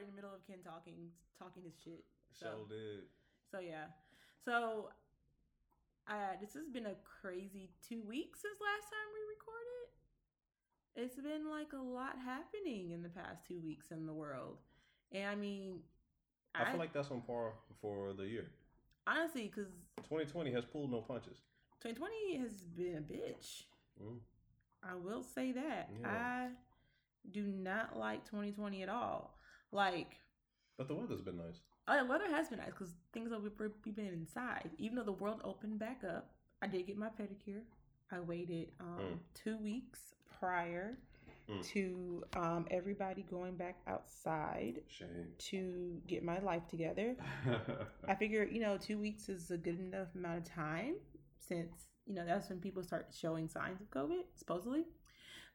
in the middle of Ken talking, talking his shit. So, So did. so yeah. So, uh, this has been a crazy two weeks since last time we recorded. It's been like a lot happening in the past two weeks in the world, and I mean, I feel like that's on par for the year. honestly, because 2020 has pulled no punches. 2020 has been a bitch. Mm. I will say that. Yeah. I do not like 2020 at all. Like, But the weather's been nice. oh, the weather has been nice because things that we've we've been inside. Even though the world opened back up, I did get my pedicure. I waited um, Mm. two weeks prior Mm. to um, everybody going back outside Shame. to get my life together. I figure, you know, two weeks is a good enough amount of time since, you know, that's when people start showing signs of COVID, supposedly.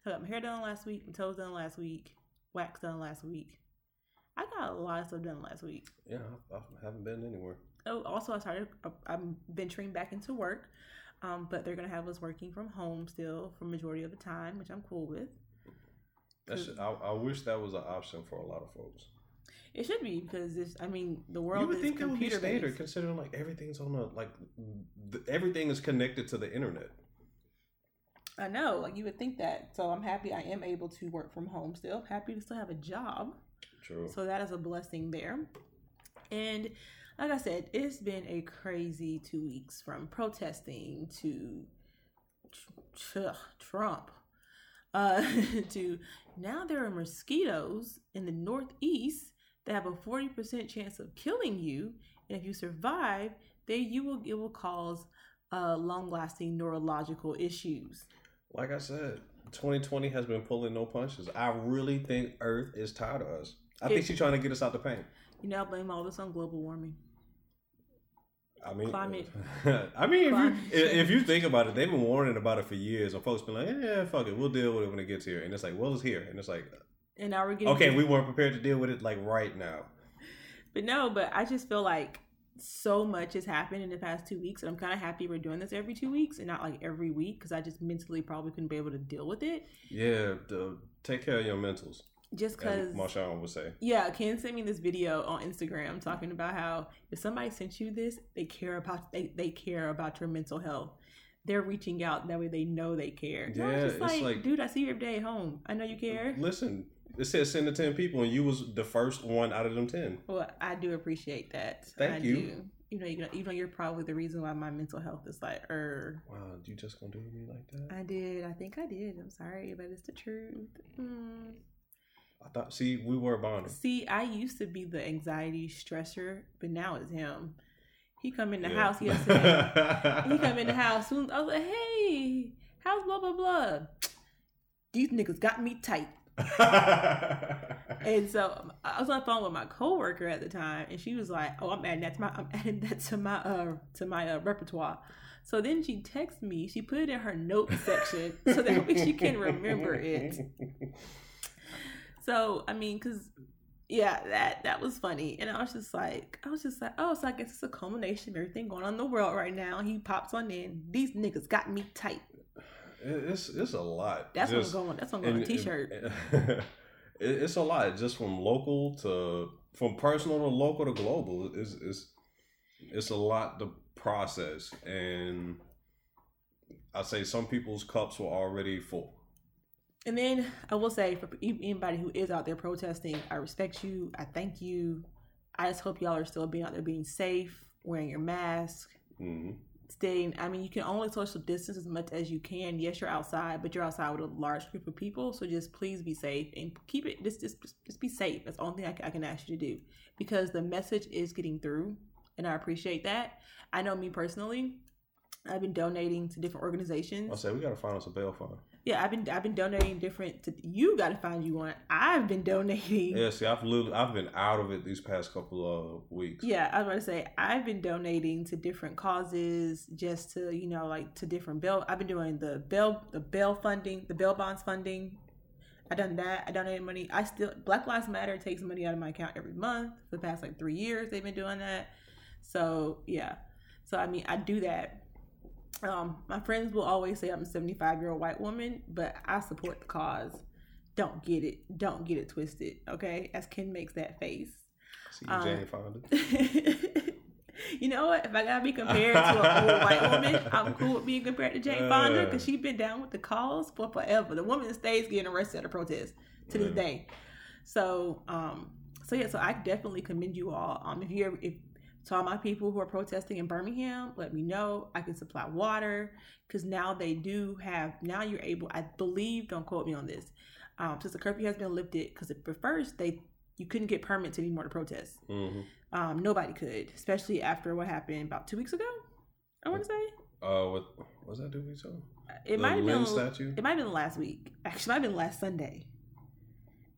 So I got my hair done last week, my toes done last week, wax done last week. I got a lot of stuff done last week. yeah, I, I haven't been anywhere. Oh, also, I started, I'm venturing back into work, um, but they're going to have us working from home still for majority of the time, which I'm cool with. That's, I, I wish that was an option for a lot of folks. It should be because this, I mean, the world you would is think that would be standard, based. considering like everything's on a like th- everything is connected to the internet. I know, like you would think that. So I'm happy I am able to work from home still. Happy to still have a job. True. So that is a blessing there. And like I said, it's been a crazy two weeks from protesting to tr- tr- Trump uh, to now there are mosquitoes in the Northeast that have a 40% chance of killing you. And if you survive, they you will it will cause uh, long lasting neurological issues. like I said, 2020 has been pulling no punches. I really think Earth is tired of us. I think she's trying to get us out the pain. You now blame all this on global warming. I mean, Climate- I mean, climate if you, if, you think about it, they've been warning about it for years, and folks been like, "Yeah, fuck it, we'll deal with it when it gets here." And it's like, "Well, it's here," and it's like, And now we're getting "Okay, we weren't prepared to deal with it like right now." But no, but I just feel like so much has happened in the past two weeks, and I'm kind of happy we're doing this every two weeks and not like every week because I just mentally probably couldn't be able to deal with it. Yeah, the, take care of your mentals, Just because, Marshawn would say. yeah, Ken sent me this video on Instagram talking about how if somebody sent you this, they care about they they care about your mental health. They're reaching out that way they know they care. And I was Yeah, just it's like, like- dude, I see you every day at home. I know you care. Listen, it says send to ten people, and you was the first one out of them ten. Well, I do appreciate that. Thank I you. Do. You know, you know, even though you're probably the reason why my mental health is like, er. Wow, you just gonna do me like that? I did. I think I did. I'm sorry, but it's the truth. Mm. I thought. See, we were bonding. See, I used to be the anxiety stressor, but now it's him. He come in the Yeah. house yesterday. he come in the house soon. I was like, "Hey, how's blah blah blah?" These niggas got me tight. And so I was on the phone with my coworker at the time, and she was like, "Oh, I'm adding that to my I'm adding that to my uh to my uh, repertoire." So then she texted me. She put it in her notes section so that way she can remember it. So I mean, cause yeah, that that was funny, and I was just like, I was just like, oh, so I guess it's a culmination of everything going on in the world right now. He pops on in. These niggas got me tight. It's it's a lot. That's Just- what's going. That's what's going on a and- t-shirt. and- it's a lot, just from local to from personal to local to global. It's it's it's a lot to process, and I say some people's cups were already full. And then I will say for anybody who is out there protesting, I respect you. I thank you. I just hope y'all are still being out there being safe, wearing your mask, hmm staying. I mean, you can only social distance as much as you can. Yes, you're outside, but you're outside with a large group of people. So just please be safe and keep it. Just just just be safe. That's the only thing I can, I can ask you to do because the message is getting through, and I appreciate that. I know me personally. I've been donating to different organizations. I say we gotta find us a bail fund. Yeah, I've been I've been donating different. To, you got to find you one. I've been donating. Yeah, see, I've literally, I've been out of it these past couple of weeks. Yeah, I was about to say I've been donating to different causes, just to you know, like to different bail. I've been doing the bail, the bail funding, the bail bonds funding. I done that. I donated money. I still Black Lives Matter takes money out of my account every month for the past like three years. They've been doing that. So yeah, so I mean, I do that. Um, my friends will always say I'm a 75 year old white woman, but I support the cause don't get it. Don't get it twisted. Okay, as Ken makes that face. See you, Um, Jane Fonda. you know what? If I gotta be compared to an old white woman, I'm cool with being compared to Jane Fonda because she's been down with the cause for forever. The woman stays getting arrested at a protest to this Yeah. day. So, um, so yeah, so I definitely commend you all. Um, if you ever, if to all my people who are protesting in Birmingham, let me know. I can supply water because now they do have. Now you're able. I believe. Don't quote me on this. Um, since the curfew has been lifted, because at first they you couldn't get permits anymore to protest. hmm Um, nobody could, especially after what happened about two weeks ago. I want to say Uh, what was that? two weeks ago? it the might have been. statue. It might have been last week. Actually, it might have been last Sunday.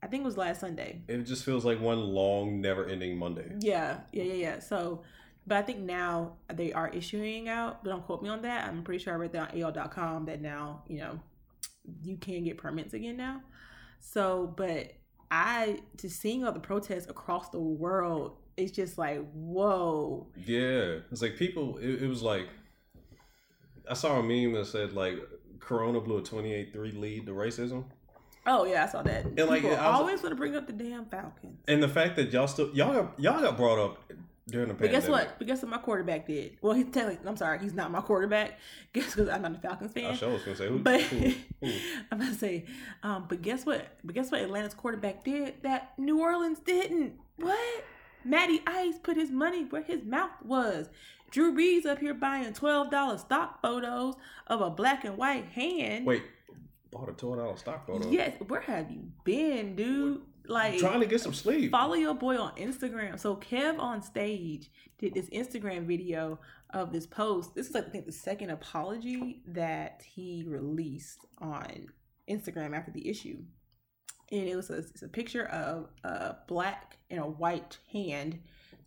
I think it was last Sunday. It just feels like one long, never-ending Monday. Yeah, yeah, yeah, yeah. So, but I think now they are issuing out. But don't quote me on that. I'm pretty sure I read that on AL.com that now you know you can get permits again now. So, but I just seeing all the protests across the world, it's just like whoa. Yeah, it's like people. It, it was like I saw a meme that said like Corona blew a twenty-eight three lead to racism, Oh yeah, I saw that. And, like, People I was- always want to bring up the damn Falcons. and the fact that y'all still y'all got, y'all got brought up during the pandemic. But guess what? But guess what my quarterback did? Well, he's telling. I'm sorry, he's not my quarterback. Guess because I'm not a Falcons I fan. sure was gonna say who. But who, who? I'm gonna say, um, but guess what? But guess what? Atlanta's quarterback did that New Orleans didn't. What? Matty Ice put his money where his mouth was. Drew Brees up here buying twelve dollars stock photos of a black and white hand. Wait, bought a twelve dollar stock photo. Yes, where have you been, dude? Like trying to get some sleep. follow your boy on Instagram. So Kev on stage did this Instagram video of this post. This is like I think the second apology that he released on Instagram after the issue. And it was a, it's a picture of a black and a white hand.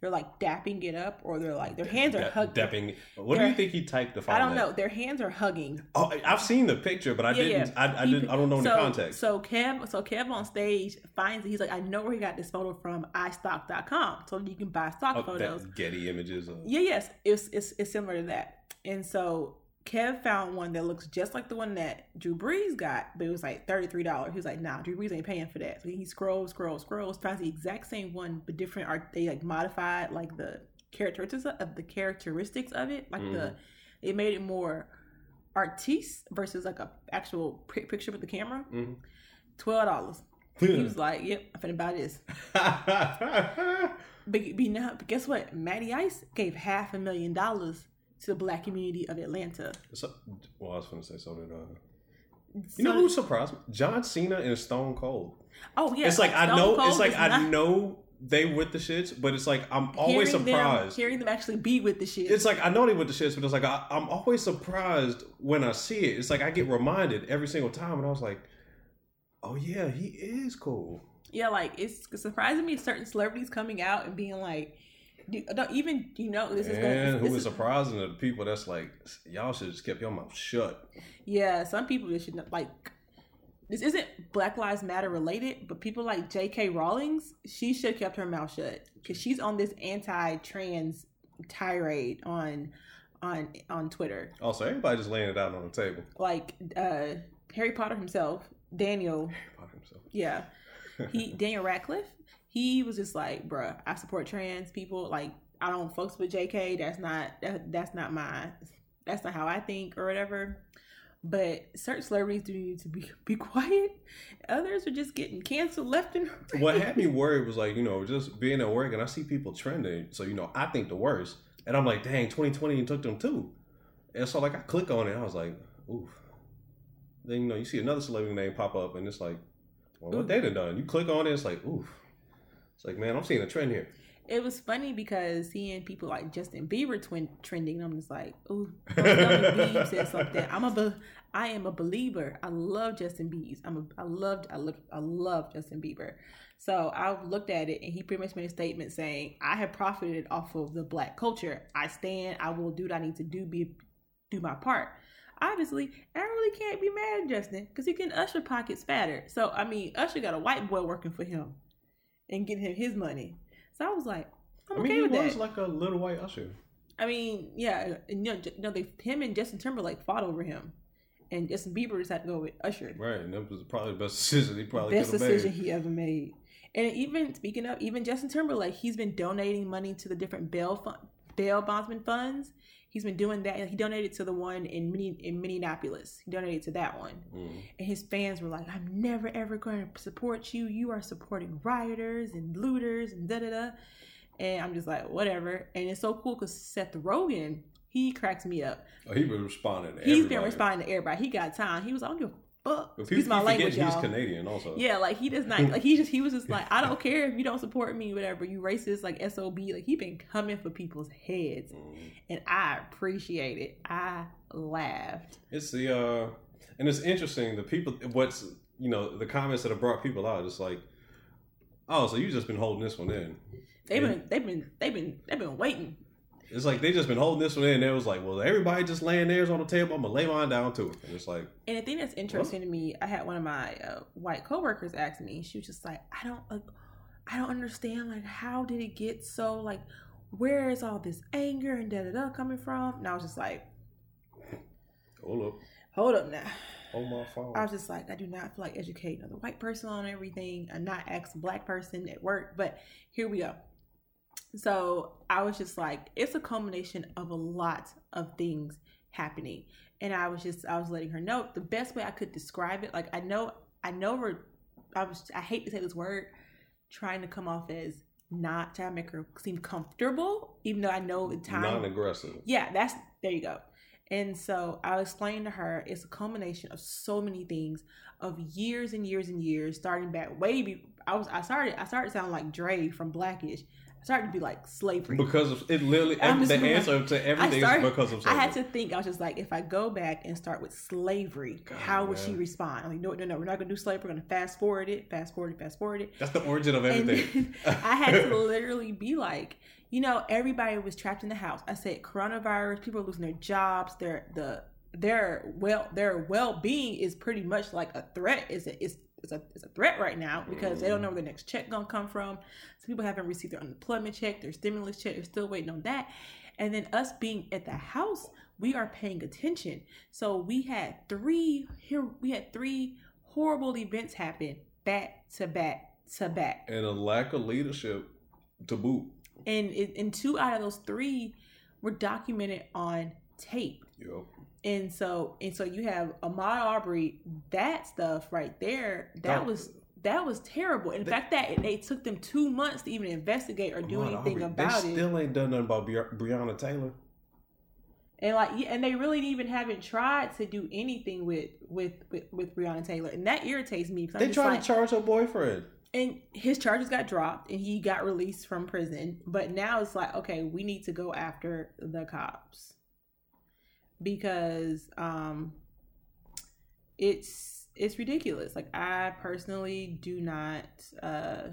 They're like dapping it up, or they're like their hands are hugging. Dapping. What do They're- you think he typed to I don't know. Their hands are hugging. Oh, I've seen the picture, but I Yeah, didn't. yeah. I, I didn't. I don't know so, the context. So Kev, so Kev on stage finds it. He's like, I know where he got this photo from. iStock.com, so you can buy stock Oh, photos. Getty images. Of, Yeah, yes, it's, it's it's similar to that. And so Kev found one that looks just like the one that Drew Brees got, but it was like thirty three dollars. He was like, Nah, Drew Brees ain't paying for that. So he scrolls, scrolls, scrolls, finds the exact same one, but different. Are they like modified like the characteristics of the characteristics of it? Like the it made it more artiste versus like a actual picture with the camera. Mhm. Twelve dollars. He was like, Yep, I'm finna buy this. But, but, know, but guess what? Matty Ice gave half a million dollars to the black community of Atlanta. so, well, I was going to say so did. Uh, you So- know who surprised me? John Cena and Stone Cold. Oh yeah, it's like I know. Cold It's like I not- know they with the shits, but it's like I'm always hearing surprised. Them, hearing them actually be with the shit. it's like I know they with the shits, but it's like I, I'm always surprised when I see it. It's like I get reminded every single time, and I was like, "Oh yeah, he is cool." yeah, like it's surprising me certain celebrities coming out and being like, do, don't even you know this is who is is, surprising are the people that's like, y'all should just kept your mouth shut. yeah, some people that should not like. This isn't Black Lives Matter related, but people like J.K. Rawlings, she should have kept her mouth shut because she's on this anti-trans tirade on on on Twitter. Also, everybody just laying it out on the table. like uh Harry Potter himself, Daniel, About himself. yeah, he Daniel Radcliffe, he was just like, bruh, I support trans people. Like, I don't folks with JK. That's not that, that's not my that's not how I think or whatever. But certain celebrities do need to be be quiet. Others are just getting canceled left and right. what had me worried was like, you know, just being at work and I see people trending. So, you know, I think the worst. And I'm like, dang, 2020 took them too. And so, like, I click on it. I was like, oof. Then, you know, you see another celebrity name pop up and it's like, well, what they done done? You click on it, it's like, oof. It's like, man, I'm seeing a trend here. It was funny because seeing people like Justin Bieber twin trending, I'm just like, ooh, tell said something. I'm a, be- I am a believer. I love Justin Bieber. I'm a, I loved, I love, I love Justin Bieber. So I looked at it, and he pretty much made a statement saying, "I have profited off of the black culture. I stand. I will do what I need to do. Be, do my part." Obviously, I really can't be mad at Justin because he can Usher pockets fatter. So I mean, Usher got a white boy working for him and get him his money. So I was like, I'm I mean, okay he with was that. like a little white usher. I mean, yeah, and, you know, you know, they him and Justin Timberlake fought over him, and Justin Bieber just had to go with Usher. Right, and that was probably the best decision he probably Best decision made. he ever made. And even speaking of, even Justin Timberlake, he's been donating money to the different bail fund, bail bondsman funds. He's been doing that. He donated to the one in Mini, in Minneapolis. He donated to that one, Mm. and his fans were like, "I'm never ever going to support you. You are supporting rioters and looters and da da da." And I'm just like, whatever. And it's so cool because Seth Rogen, he cracks me up. Oh, he was responding. To He's been responding to everybody. He got time. He was, I don't give a fuck. Excuse people my language, y'all. he's Canadian also. Yeah, like he does not like he just he was just like I don't care if you don't support me, whatever you racist like sob like he been coming for people's heads, Mm. and I appreciate it. I laughed. It's the uh, and it's interesting. The people, what's you know, the comments that have brought people out. It's like, oh, so you just been holding this one in. They've been they've been they've been they've been waiting. It's like they just been holding this one in. And it was like, well, everybody just laying theirs on the table. I'm gonna lay mine down too. And it's like, And the thing that's interesting to me, I had one of my uh, white coworkers ask me. She was just like, I don't like, I don't understand. Like, how did it get so like? Where is all this anger and da da da coming from? And I was just like, hold up, hold up now. hold my phone. I was just like, I do not feel like educating another white person on everything. I'm not ex black person at work, but here we go. So I was just like, it's a culmination of a lot of things happening. And I was just, I was letting her know the best way I could describe it. Like, I know, I know her, I was, I hate to say this word, trying to come off as not trying to make her seem comfortable, even though I know the time Non-aggressive. yeah, that's there you go. And so I explained to her it's a culmination of so many things of years and years and years, starting back way be I was I started I started sounding like Dre from Blackish. Started to be like slavery. Because of, it literally, the like- answer to everything started- is because of slavery. I had to think. I was just like, if I go back and start with slavery, God, how would she respond? I'm like, no, no, no, we're not gonna do slavery. We're gonna fast forward it, fast forward it, fast forward it. That's the origin of everything. I had to literally be like, you know, everybody was trapped in the house. I said coronavirus, people are losing their jobs, their the their well their well being is pretty much like a threat. Is a is it's a it's a threat right now because they don't mm. know where the next check gonna come from. Some people haven't received their unemployment check, their stimulus check, they're still waiting on that. And then us being at the house, we are paying attention. So we had three here we had three horrible events happen back to back to back. and a lack of leadership to boot. and it, and two out of those three were documented on tape Yep. And so and so you have Ahmaud Arbery. that stuff right there that Oh. was that was terrible In They- fact that it, they took them two months to even investigate or do Ahmaud anything Arbery, about they it still ain't done nothing about Bre- Breonna Taylor. and like yeah, and they really even haven't tried to do anything with with with, with Breonna Taylor and that irritates me because They tried to charge her boyfriend. and his charges got dropped and he got released from prison but now it's like okay we need to go after the cops because um it's it's ridiculous like i personally do not uh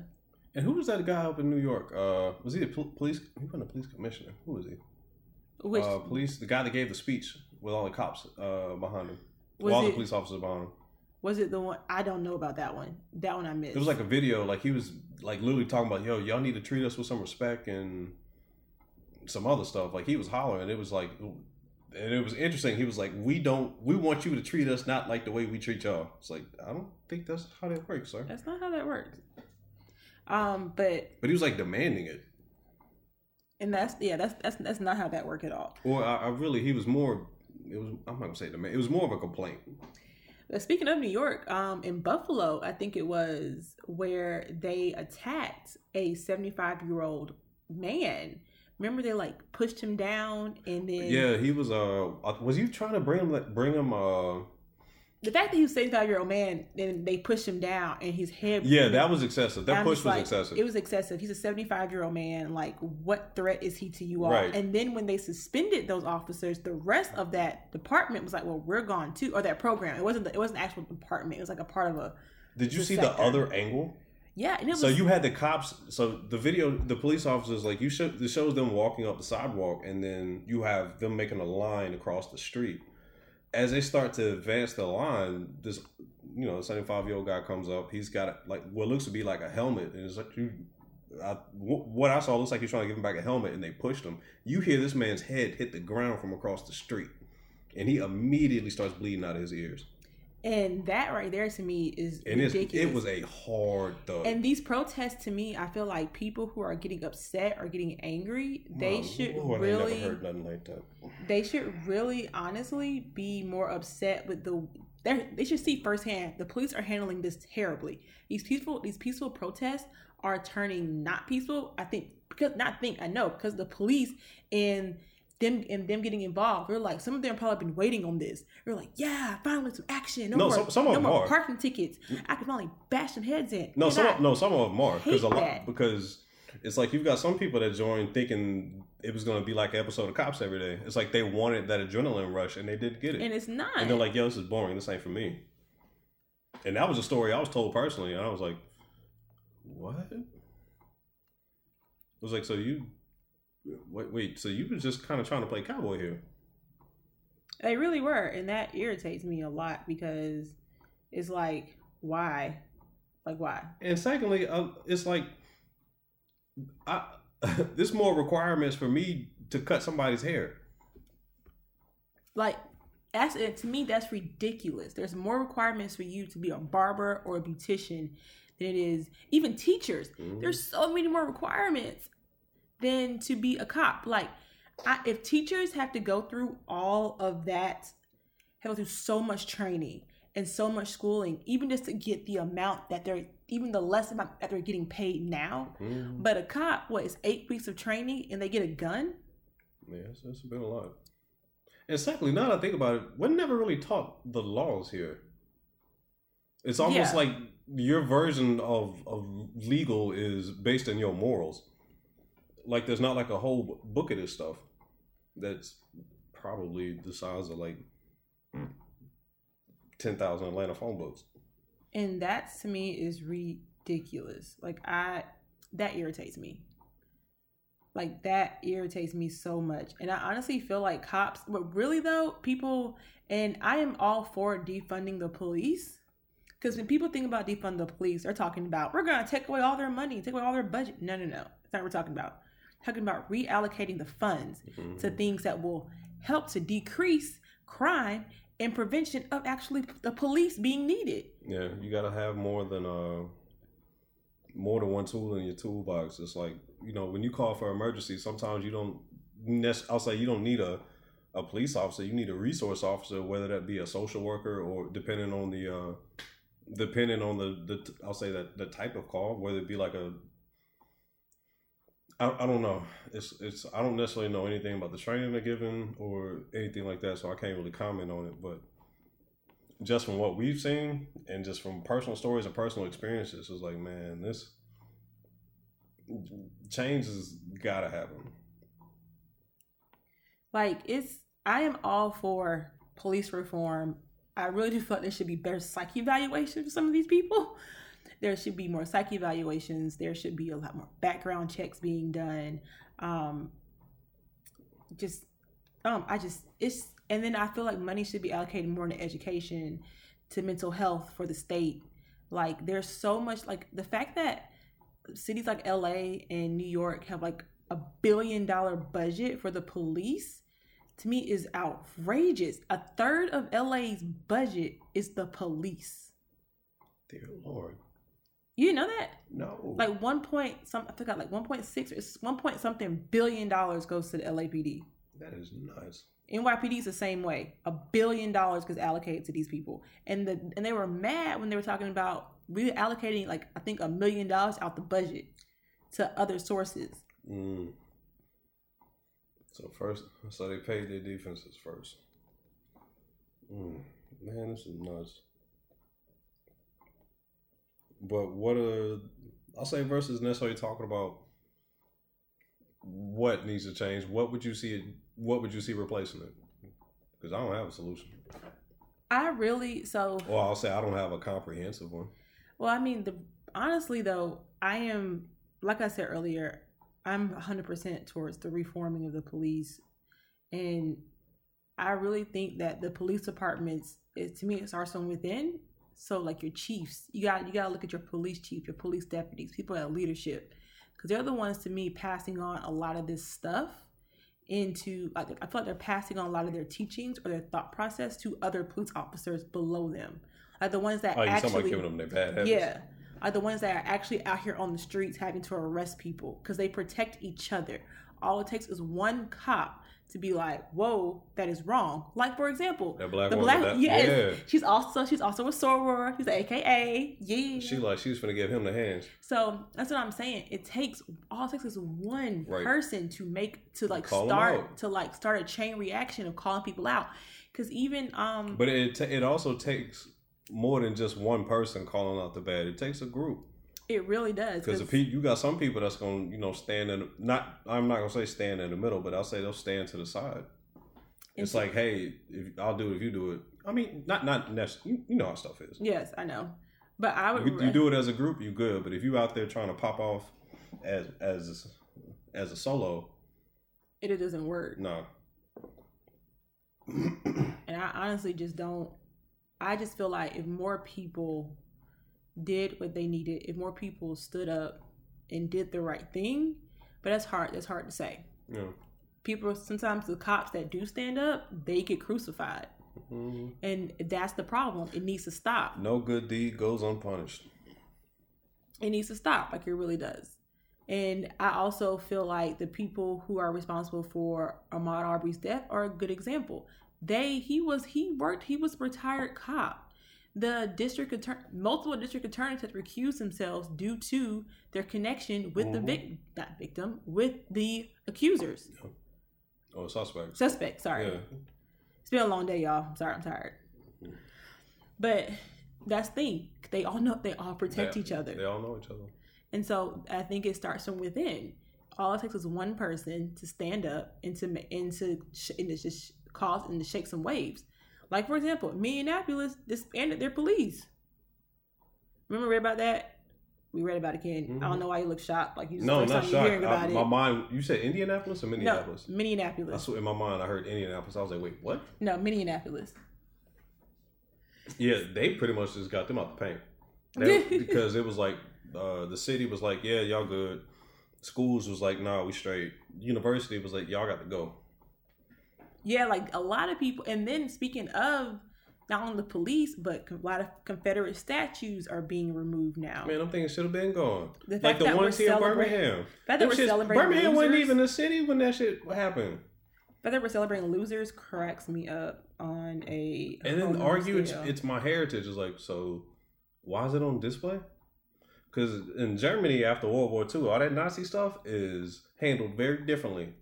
And who was that guy up in New York? Uh, was he a pol- police? He wasn't a police commissioner. Who was he? which uh, police. The guy that gave the speech with all the cops uh, behind him. was all the police officers behind him. was it the one i don't know about that one that one i missed It was like a video. Like he was like literally talking about, yo, y'all need to treat us with some respect and some other stuff. Like he was hollering. It was like, and it was interesting. He was like, we don't, we want you to treat us not like the way we treat y'all. It's like I don't think that's how that works, sir. that's not how that works um but But he was like demanding it. and that's yeah that's that's that's not how that worked at all Or I, I really, he was more. It was. I'm not gonna say demand. It was more of a complaint. But speaking of New York, um, in Buffalo, I think it was where they attacked a 75 year old man. Remember, they like pushed him down, and then Yeah, he was. Uh, was you trying to bring him? Bring him. Uh, the fact that he was a 75 year old man, then they pushed him down, and his head. yeah, that was excessive. That push was like, excessive. It was excessive. He's a 75 year old man. Like, what threat is he to you all? Right. And then when they suspended those officers, the rest of that department was like, "Well, we're gone too," or that program. It wasn't. The, it wasn't an actual department. It was like a part of a. Did you the see the other angle? Yeah, and it was. So you had the cops. So the video, the police officers, like you show, it shows them walking up the sidewalk, and then you have them making a line across the street. As they start to advance the line, this you know, seventy five year old guy comes up. He's got like what looks to be like a helmet, and it's like you. I, what I saw looks like he's trying to give him back a helmet, and they pushed him. You hear this man's head hit the ground from across the street. and he immediately starts bleeding out of his ears. And that right there to me is And ridiculous. it was a hard thug. and these protests to me, I feel like people who are getting upset or getting angry, they should Lord, really heard nothing like that. they should really honestly be more upset with the they they should see firsthand the police are handling this terribly these peaceful these peaceful protests are turning not peaceful i think because not think i know because the police and them and them getting involved they're like some of them probably been waiting on this they're like yeah finally some action no, No, more, some- some of them more are. parking tickets i can finally bash some heads in No, And some I- no, some of them are because a lot because it's like you've got some people that join thinking it was going to be like an episode of Cops every day. It's like they wanted that adrenaline rush and they did get it, and it's not and they're like, "Yo, this is boring. This ain't for me." And that was a story I was told personally, and I was like, "What?" It was like, "So you, wait, wait, so you were just kind of trying to play cowboy here?" They really were, and that irritates me a lot because it's like, why? Like, why? And secondly, uh, it's like, I there's more requirements for me to cut somebody's hair. Like, that's it. To me, that's ridiculous. There's more requirements for you to be a barber or a beautician than it is even teachers. Mhm. There's so many more requirements than to be a cop. Like, I, if teachers have to go through all of that, have to go through so much training and so much schooling, even just to get the amount that they're, even the less amount that they're getting paid now. Mhm. But a cop, what is eight weeks of training and they get a gun? Yeah, it's, it's been a lot. And secondly, now that I think about it, we're never really taught the laws here. It's almost Yeah. like your version of, of legal is based on your morals. Like there's not like a whole book of this stuff that's probably the size of like ten thousand Atlanta phone books. And that to me is ridiculous. Like I that irritates me. Like that irritates me so much. And I honestly feel like cops, but really though, people and I am all for defunding the police. Because when people think about defund the police, they're talking about we're gonna take away all their money, take away all their budget. No, no, no. That's not what we're talking about. Talking about reallocating the funds to things that will help to decrease crime and prevention of actually the police being needed. Yeah, you gotta have more than uh more than one tool in your toolbox. It's like you know when you call for emergency, sometimes you don't. I'll say you don't need a a police officer. You need a resource officer, whether that be a social worker or depending on the uh depending on the the I'll say that the type of call, whether it be like a I, I don't know. It's it's I don't necessarily know anything about the training they're given or anything like that, so I can't really comment on it. But just from what we've seen and just from personal stories and personal experiences, it's like, man, this change has gotta happen. Like it's I am all for police reform. I really do feel like there should be better psyche evaluation for some of these people. There should be more psyche evaluations. There should be a lot more background checks being done. Um, just, um, I just it's and then I feel like money should be allocated more into education, to mental health for the state. Like there's so much like the fact that cities like LA and New York have like a billion dollar budget for the police to me is outrageous. A third of LA's budget is the police. Dear Lord. You didn't know that? No. Like one point some I forgot like one point six or it's one point something billion dollars goes to the LAPD. that is nuts. NYPD is the same way. A billion dollars gets allocated to these people, and the and they were mad when they were talking about reallocating like I think a million dollars out the budget to other sources. Mm. So first, so they paid their defenses first. Mm. Man, this is nuts. But what a, I'll say versus necessarily talking about what needs to change. What would you see? What would you see replacing it? Because I don't have a solution. I really so Or I'll say I don't have a comprehensive one. Well, I mean, the honestly though, I am like I said earlier, I'm 100% towards the reforming of the police, and I really think that the police departments, it, to me, it starts from within. So, like your chiefs, you got you got to look at your police chief, your police deputies, people at leadership, because they're the ones to me passing on a lot of this stuff, into like I feel like they're passing on a lot of their teachings or their thought process to other police officers below them, like the ones that Oh, actually about giving them their bad habits? yeah, are the ones that are actually out here on the streets having to arrest people because they protect each other. All it takes is one cop to be like, "Whoa, that is wrong." Like for example, That black the woman. black that, yes, Yeah. she's also she's also a soror. She's an AKA. Yeah. She like she was gonna give him the hands. so that's what I'm saying. It takes all it takes is one Right. person to make to like Call start to like start a chain reaction of calling people out. Because even um But it it also takes more than just one person calling out the bad. It takes a group it really does. because you got some people that's gonna you know stand in not I'm not gonna say stand in the middle, but I'll say they'll stand to the side. It's like, hey, if I'll do it if you do it. I mean, not not necessarily. You, you know how stuff is. yes, I know. But I would You, you do it as a group, you good. But if you out there trying to pop off as as as a solo, it, it doesn't work. no. And I honestly just don't. I just feel like if more people did what they needed, if more people stood up and did the right thing, but that's hard. That's hard to say. Yeah. People sometimes the cops that do stand up, they get crucified, Mhm. and that's the problem. It needs to stop. No good deed goes unpunished. It needs to stop. Like it really does. And I also feel like the people who are responsible for Ahmaud Arbery's death are a good example. They he was he worked he was a retired cop. The district attorney, multiple district attorneys have recused themselves due to their connection with the Mhm. vic, not victim, with the accusers, Oh, suspect. suspect. Sorry, Yeah. it's been a long day, y'all. I'm sorry, I'm tired. But that's the thing. They all know they all protect They- each other. They all know each other. And so I think it starts from within. All it takes is one person to stand up and to and to sh- and to just cause and to shake some waves. Like for example, Minneapolis disbanded their police. Remember we read about that? We read about it, Ken. I don't know why you look shocked. Like you No, not shocked. you hearing about I, it. my mind. You said Indianapolis or no, Minneapolis? I Minneapolis. swear in my mind I heard Indianapolis. I was like, wait, what? No, Minneapolis. Yeah, they pretty much just got them out the paint. They- because it was like uh, the city was like, yeah, y'all good. Schools was like, nah, we straight. University was like, y'all got to go. Yeah, like a lot of people. And then speaking of not only the police, but a lot of Confederate statues are being removed now. Man, I'm thinking it should have been gone. The like the ones here in Birmingham. that we're celebrating Birmingham wasn't even a city when that shit happened. But they were celebrating losers cracks me up on a And then argue it's, it's my heritage. It's like, so why is it on display? Because in Germany after World War II, all that Nazi stuff is handled very differently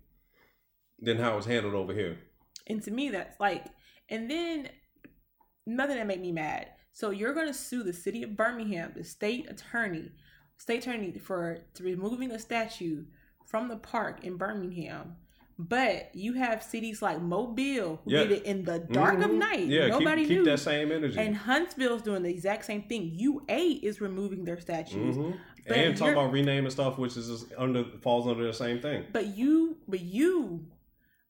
than how it's handled over here. And to me that's like and then nothing that made me mad. So you're gonna sue the city of Birmingham, the state attorney, state attorney for to removing a statue from the park in Birmingham. But you have cities like Mobile who Yeah. did it in the dark of Mhm. night. Yeah, Nobody keep, knew. that same energy. and Huntsville's doing the exact same thing. UA is removing their statues. hmm And talk you're- about renaming stuff, which is just under falls under the same thing. But you, but you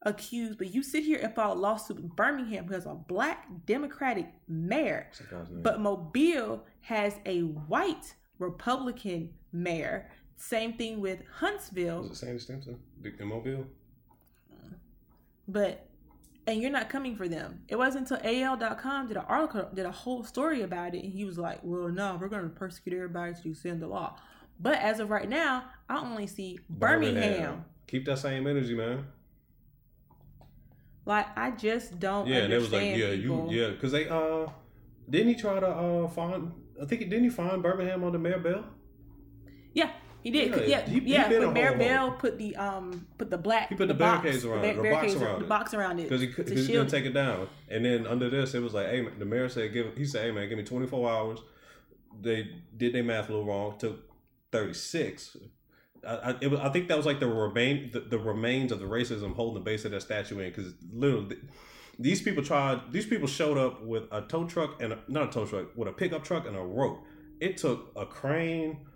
accuse, but you sit here and file a lawsuit with Birmingham who has a black Democratic mayor, What's that guy's name? but Mobile has a white Republican mayor. Same thing with Huntsville, was it Sandy Stimpson in Mobile? but and you're not coming for them. It wasn't until AL.com did an article, did a whole story about it, and he was like, "Well, no, we're going to persecute everybody to extend the law." But as of right now, I only see Birmingham. Keep that same energy, man. Like I just don't. Yeah, and it was like, yeah, people. you, yeah, because they, uh, didn't he try to uh find? I think he didn't he find Birmingham on the mayor Bell? Yeah, he did. Yeah, Yeah, he- he yeah. been but Mayor. Bell put the um put the black He put the box- barricades around the it, the barricades box ar- around the it. box around it Because he, cause he couldn't take it down. And then under this, it was like, hey, the mayor said, give. He said, hey man, give me 24 hours. They did their math a little wrong. Took 36. I, was, I think that was like the remain the, the remains of the racism holding the base of that statue in because literally th- these people tried these people showed up with a tow truck and a, not a tow truck with a pickup truck and a rope. It took a crane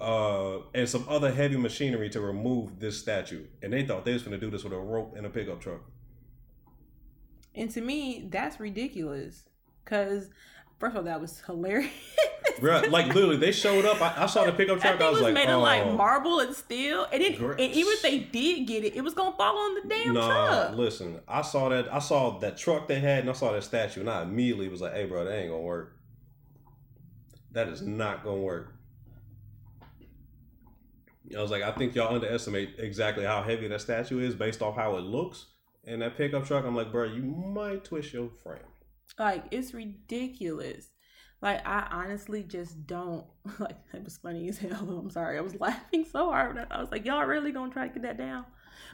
uh, and some other heavy machinery to remove this statue, and they thought they was going to do this with a rope and a pickup truck. And to me, that's ridiculous. Cause first of all, that was hilarious. Like literally, they showed up. I, I saw the pickup truck. I was, was like, made oh. of like oh. marble and steel, and, it, and even if they did get it, it was gonna fall on the damn Nah, truck. listen. I saw that. I saw that truck they had, and I saw that statue, and I immediately was like, "Hey, bro, that ain't gonna work. That is not gonna work." I was like, I think y'all underestimate exactly how heavy that statue is based off how it looks. And that pickup truck, I'm like, bro, you might twist your frame. Like it's ridiculous. Like I honestly just don't like. It was funny as hell. I'm sorry. I was laughing so hard. I was like, y'all really gonna try to get that down?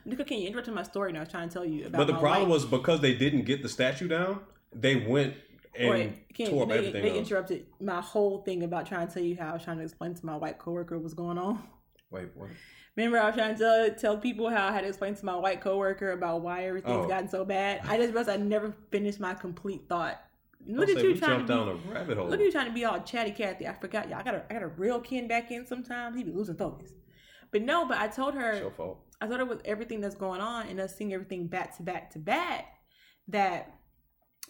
Because can you interrupt my story? And I was trying to tell you about. But the problem was because they didn't get the statue down, they went and Wait, can, tore up they, everything they else. interrupted my whole thing about trying to tell you how I was trying to explain to my white coworker what was going on. Wait, what? Remember, I was trying to tell, tell people how I had to explain to my white coworker about why everything's Oh. gotten so bad. I just realized I never finished my complete thought. Look I at you trying to jumped be, down a rabbit hole. look at you trying to be all chatty Cathy. I forgot y'all. I got a I got a real Ken back in sometimes. He be losing focus. But no, but I told her your fault. I thought it was everything that's going on and us seeing everything back to back to back that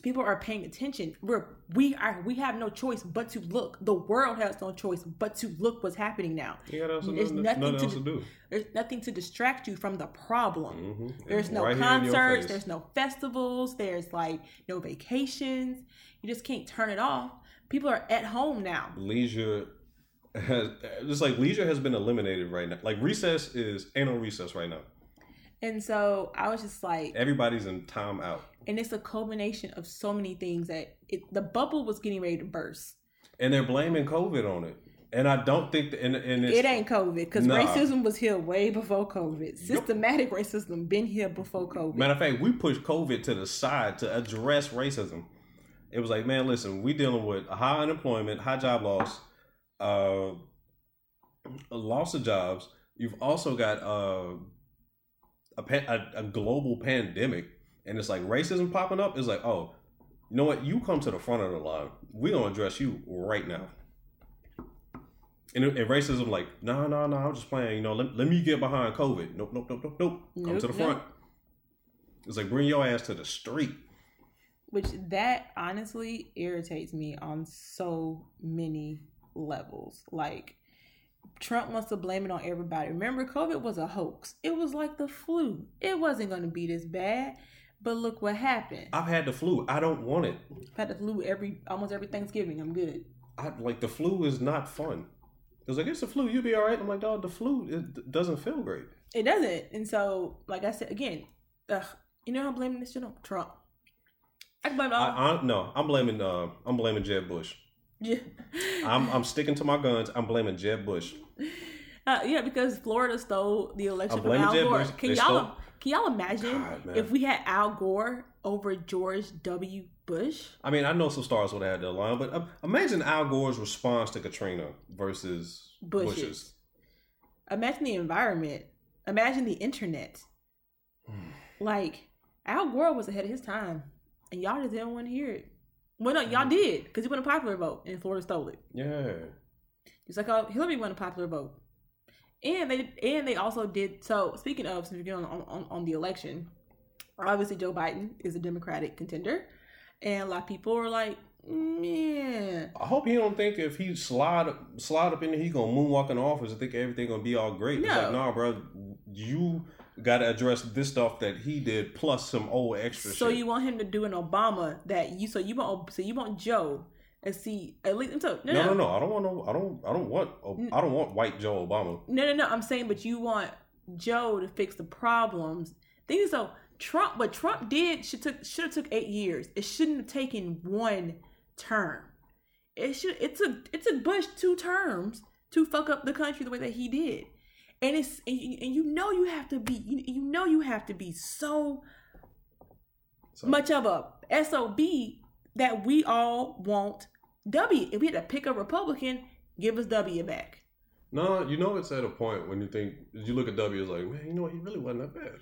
people are paying attention. We're we are we have no choice but to look. The world has no choice but to look what's happening now. You got else, There's nothing, nothing to else to do. There's nothing to distract you from the problem. Mhm. There's It's no right here in your concerts, there's no festivals, there's like no vacations. You just can't turn it off. People are at home now. leisure has it's like leisure has been eliminated right now. Like recess is ain't no recess right now. And so I was just like, Everybody's in time out. and it's a culmination of so many things that it, the bubble was getting ready to burst. And they're blaming COVID on it. And I don't think that, and, and it's, It ain't COVID because Nah. racism was here way before COVID. Systematic racism been here before COVID. Matter of fact, we pushed COVID to the side to address racism. It was like, man, listen, we dealing with high unemployment, high job loss, uh, loss of jobs. You've also got uh, a, a a global pandemic, and it's like racism popping up. It's like, oh, you know what? You come to the front of the line. We're gonna address you right now. And, and racism, like, no, no, no, I'm just playing. You know, let, let me get behind COVID. Nope, nope, nope, nope, nope. Come Nope, to the nope. front. It's like bring your ass to the street. Which that honestly irritates me on so many levels. Like Trump wants to blame it on everybody. Remember, COVID was a hoax. It was like the flu. It wasn't going to be this bad. But look what happened. I've had the flu. I don't want it. I've had the flu every almost every Thanksgiving. I'm good. I like the flu is not fun. It was like it's the flu. You'll be all right. I'm like, dog, the flu it doesn't feel great. It doesn't. And so, like I said again, ugh, you know how I'm blaming this shit on Trump. I blame it I, all. I no, I'm blaming uh, I'm blaming Jeb Bush. I'm I'm sticking to my guns. I'm blaming Jeb Bush. Uh, yeah, because Florida stole the election from Al Jeb Gore. Bush. Can They y'all stole- can y'all imagine God, if we had Al Gore over George W. Bush? I mean, I know some stars would have had their line, but uh, imagine Al Gore's response to Katrina versus Bush's. Bush's. Imagine the environment. Imagine the internet. Like Al Gore was ahead of his time, and y'all just didn't want to hear it. Well, no, y'all mm-hmm. did because he won a popular vote, and Florida stole it. Yeah. Just like oh, Hillary won a popular vote, and they and they also did. So speaking of, since we're getting on, on on the election, obviously Joe Biden is a Democratic contender, and a lot of people are like, man, I hope he don't think if he slide slide up in there, he gonna moonwalk in office and think everything gonna be all great. It's No. like, nah, bro, you got to address this stuff that he did plus some old extra so shit. you want him to do an Obama that you so you want so you want Joe and see at least so no no, no no, no. I don't want no. I don't. I don't want. Oh, I don't want white Joe Obama. no no no I'm saying but you want Joe to fix the problems. Thing is though Trump what Trump did should took should have took eight years. It shouldn't have taken one term. It should it took it took Bush two terms to fuck up the country the way that he did. And it's and you, and you know you have to be you, you know you have to be so So, much of a SOB that we all want W. If we had to pick a Republican, give us W back. no, you know it's at a point when you think you look at W it's like, man, you know what? He really wasn't that bad.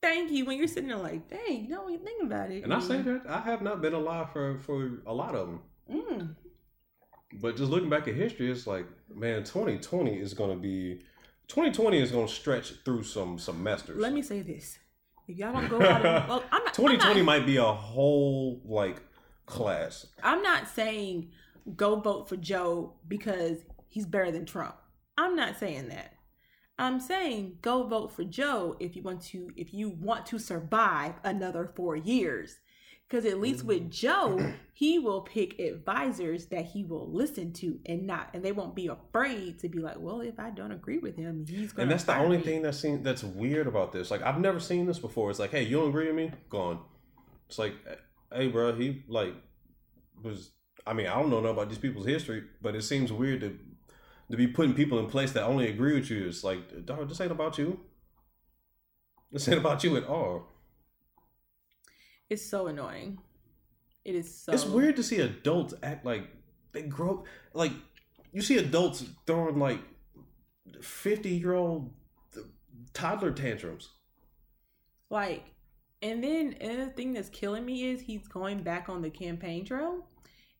Thank you. When you're sitting there like, dang, you know, what? you think about it. And I say that I have not been alive for for a lot of them. Mm. But just looking back at history, it's like, man, 2020 is gonna be 2020 is gonna stretch through some semesters. Let me say this. If y'all don't go out and, well, I'm not, 2020 I'm not, might be a whole like class. I'm not saying go vote for Joe because he's better than Trump. I'm not saying that. I'm saying go vote for Joe if you want to if you want to survive another 4 years. Cuz at least with mm. Joe, he will pick advisors that he will listen to and not and they won't be afraid to be like, "Well, if I don't agree with him, he's going to And that's the only thing that seems that's weird about this. Like I've never seen this before. It's like, hey, you don't agree with me? Go on. It's like, eh, hey, bro, he like was. I mean, I don't know about these people's history, but it seems weird to to be putting people in place that only agree with you. It's like, dog, this ain't about you. This ain't about you at all. It's so annoying. It is so It's weird to see adults act like they grow like you see adults throwing like fifty year old toddler tantrums. Like, and then another thing that's killing me is he's going back on the campaign trail,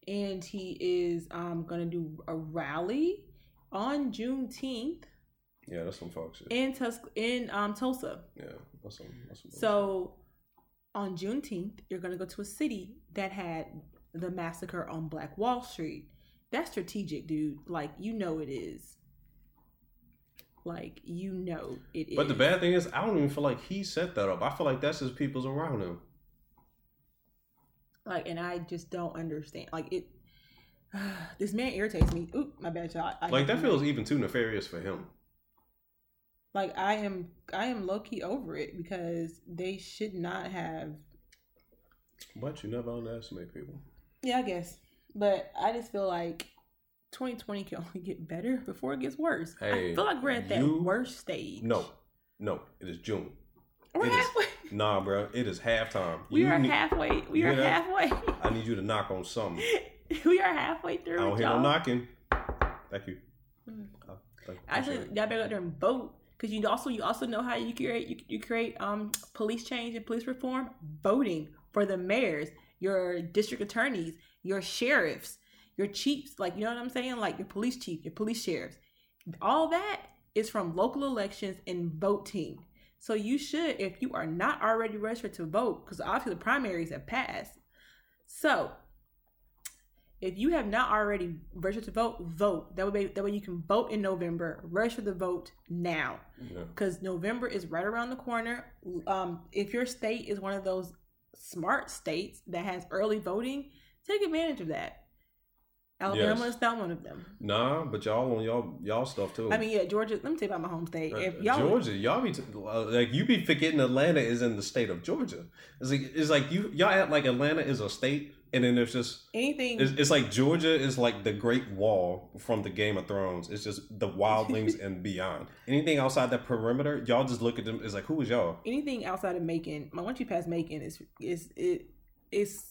and he is um gonna do a rally on Juneteenth Yeah, that's some fuck shit. in Tus in um Tulsa. yeah, that's some. That's some So on Juneteenth, you're gonna go to a city that had the massacre on Black Wall Street. That's strategic, dude. Like you know it is. Like you know it is. But the bad thing is, I don't even feel like he set that up. I feel like that's his people's around him. Like, and I just don't understand. Like it. this man irritates me. Oop, my bad, y'all. I Like that feels even too nefarious for him. Like I am. I am low key over it because they should not have. But you never underestimate people. Yeah, I guess. But I just feel like 2020 can only get better before it gets worse. Hey, I feel like we're at that you- worst stage. No, no, it is June. we're it is- halfway. Nah, bro, it is halftime. We You are need- halfway. We are halfway. I need you to knock on something. we are halfway through. I don't hear no y'all. knocking. Thank you. Mm. Actually, y'all better go out there and vote because you also you also know how you create you, you create um police change and police reform voting for the mayors, your district attorneys, your sheriffs, your chiefs. Like you know what I'm saying? Like your police chief, your police sheriffs. All that is from local elections and voting. So you should, if you are not already registered to vote, because obviously the primaries have passed. So if you have not already registered to vote, vote. That way, that way you can vote in November. Register the vote now, Yeah. because November is right around the corner. Um, if your state is one of those smart states that has early voting, take advantage of that. Alabama Yes. is not one of them. Nah, but y'all on y'all y'all stuff too. I mean, yeah, Georgia. Let me tell you about my home state. Uh, If y'all, Georgia, y'all be t- uh, like you be forgetting Atlanta is in the state of Georgia. It's like it's like you y'all act like Atlanta is a state, and then there's just anything, it's, it's like Georgia is like the Great Wall from the Game of Thrones. It's just the wildlings and beyond. Anything outside that perimeter, y'all just look at them. It's like who is y'all? anything outside of Macon, my once you pass Macon is is it is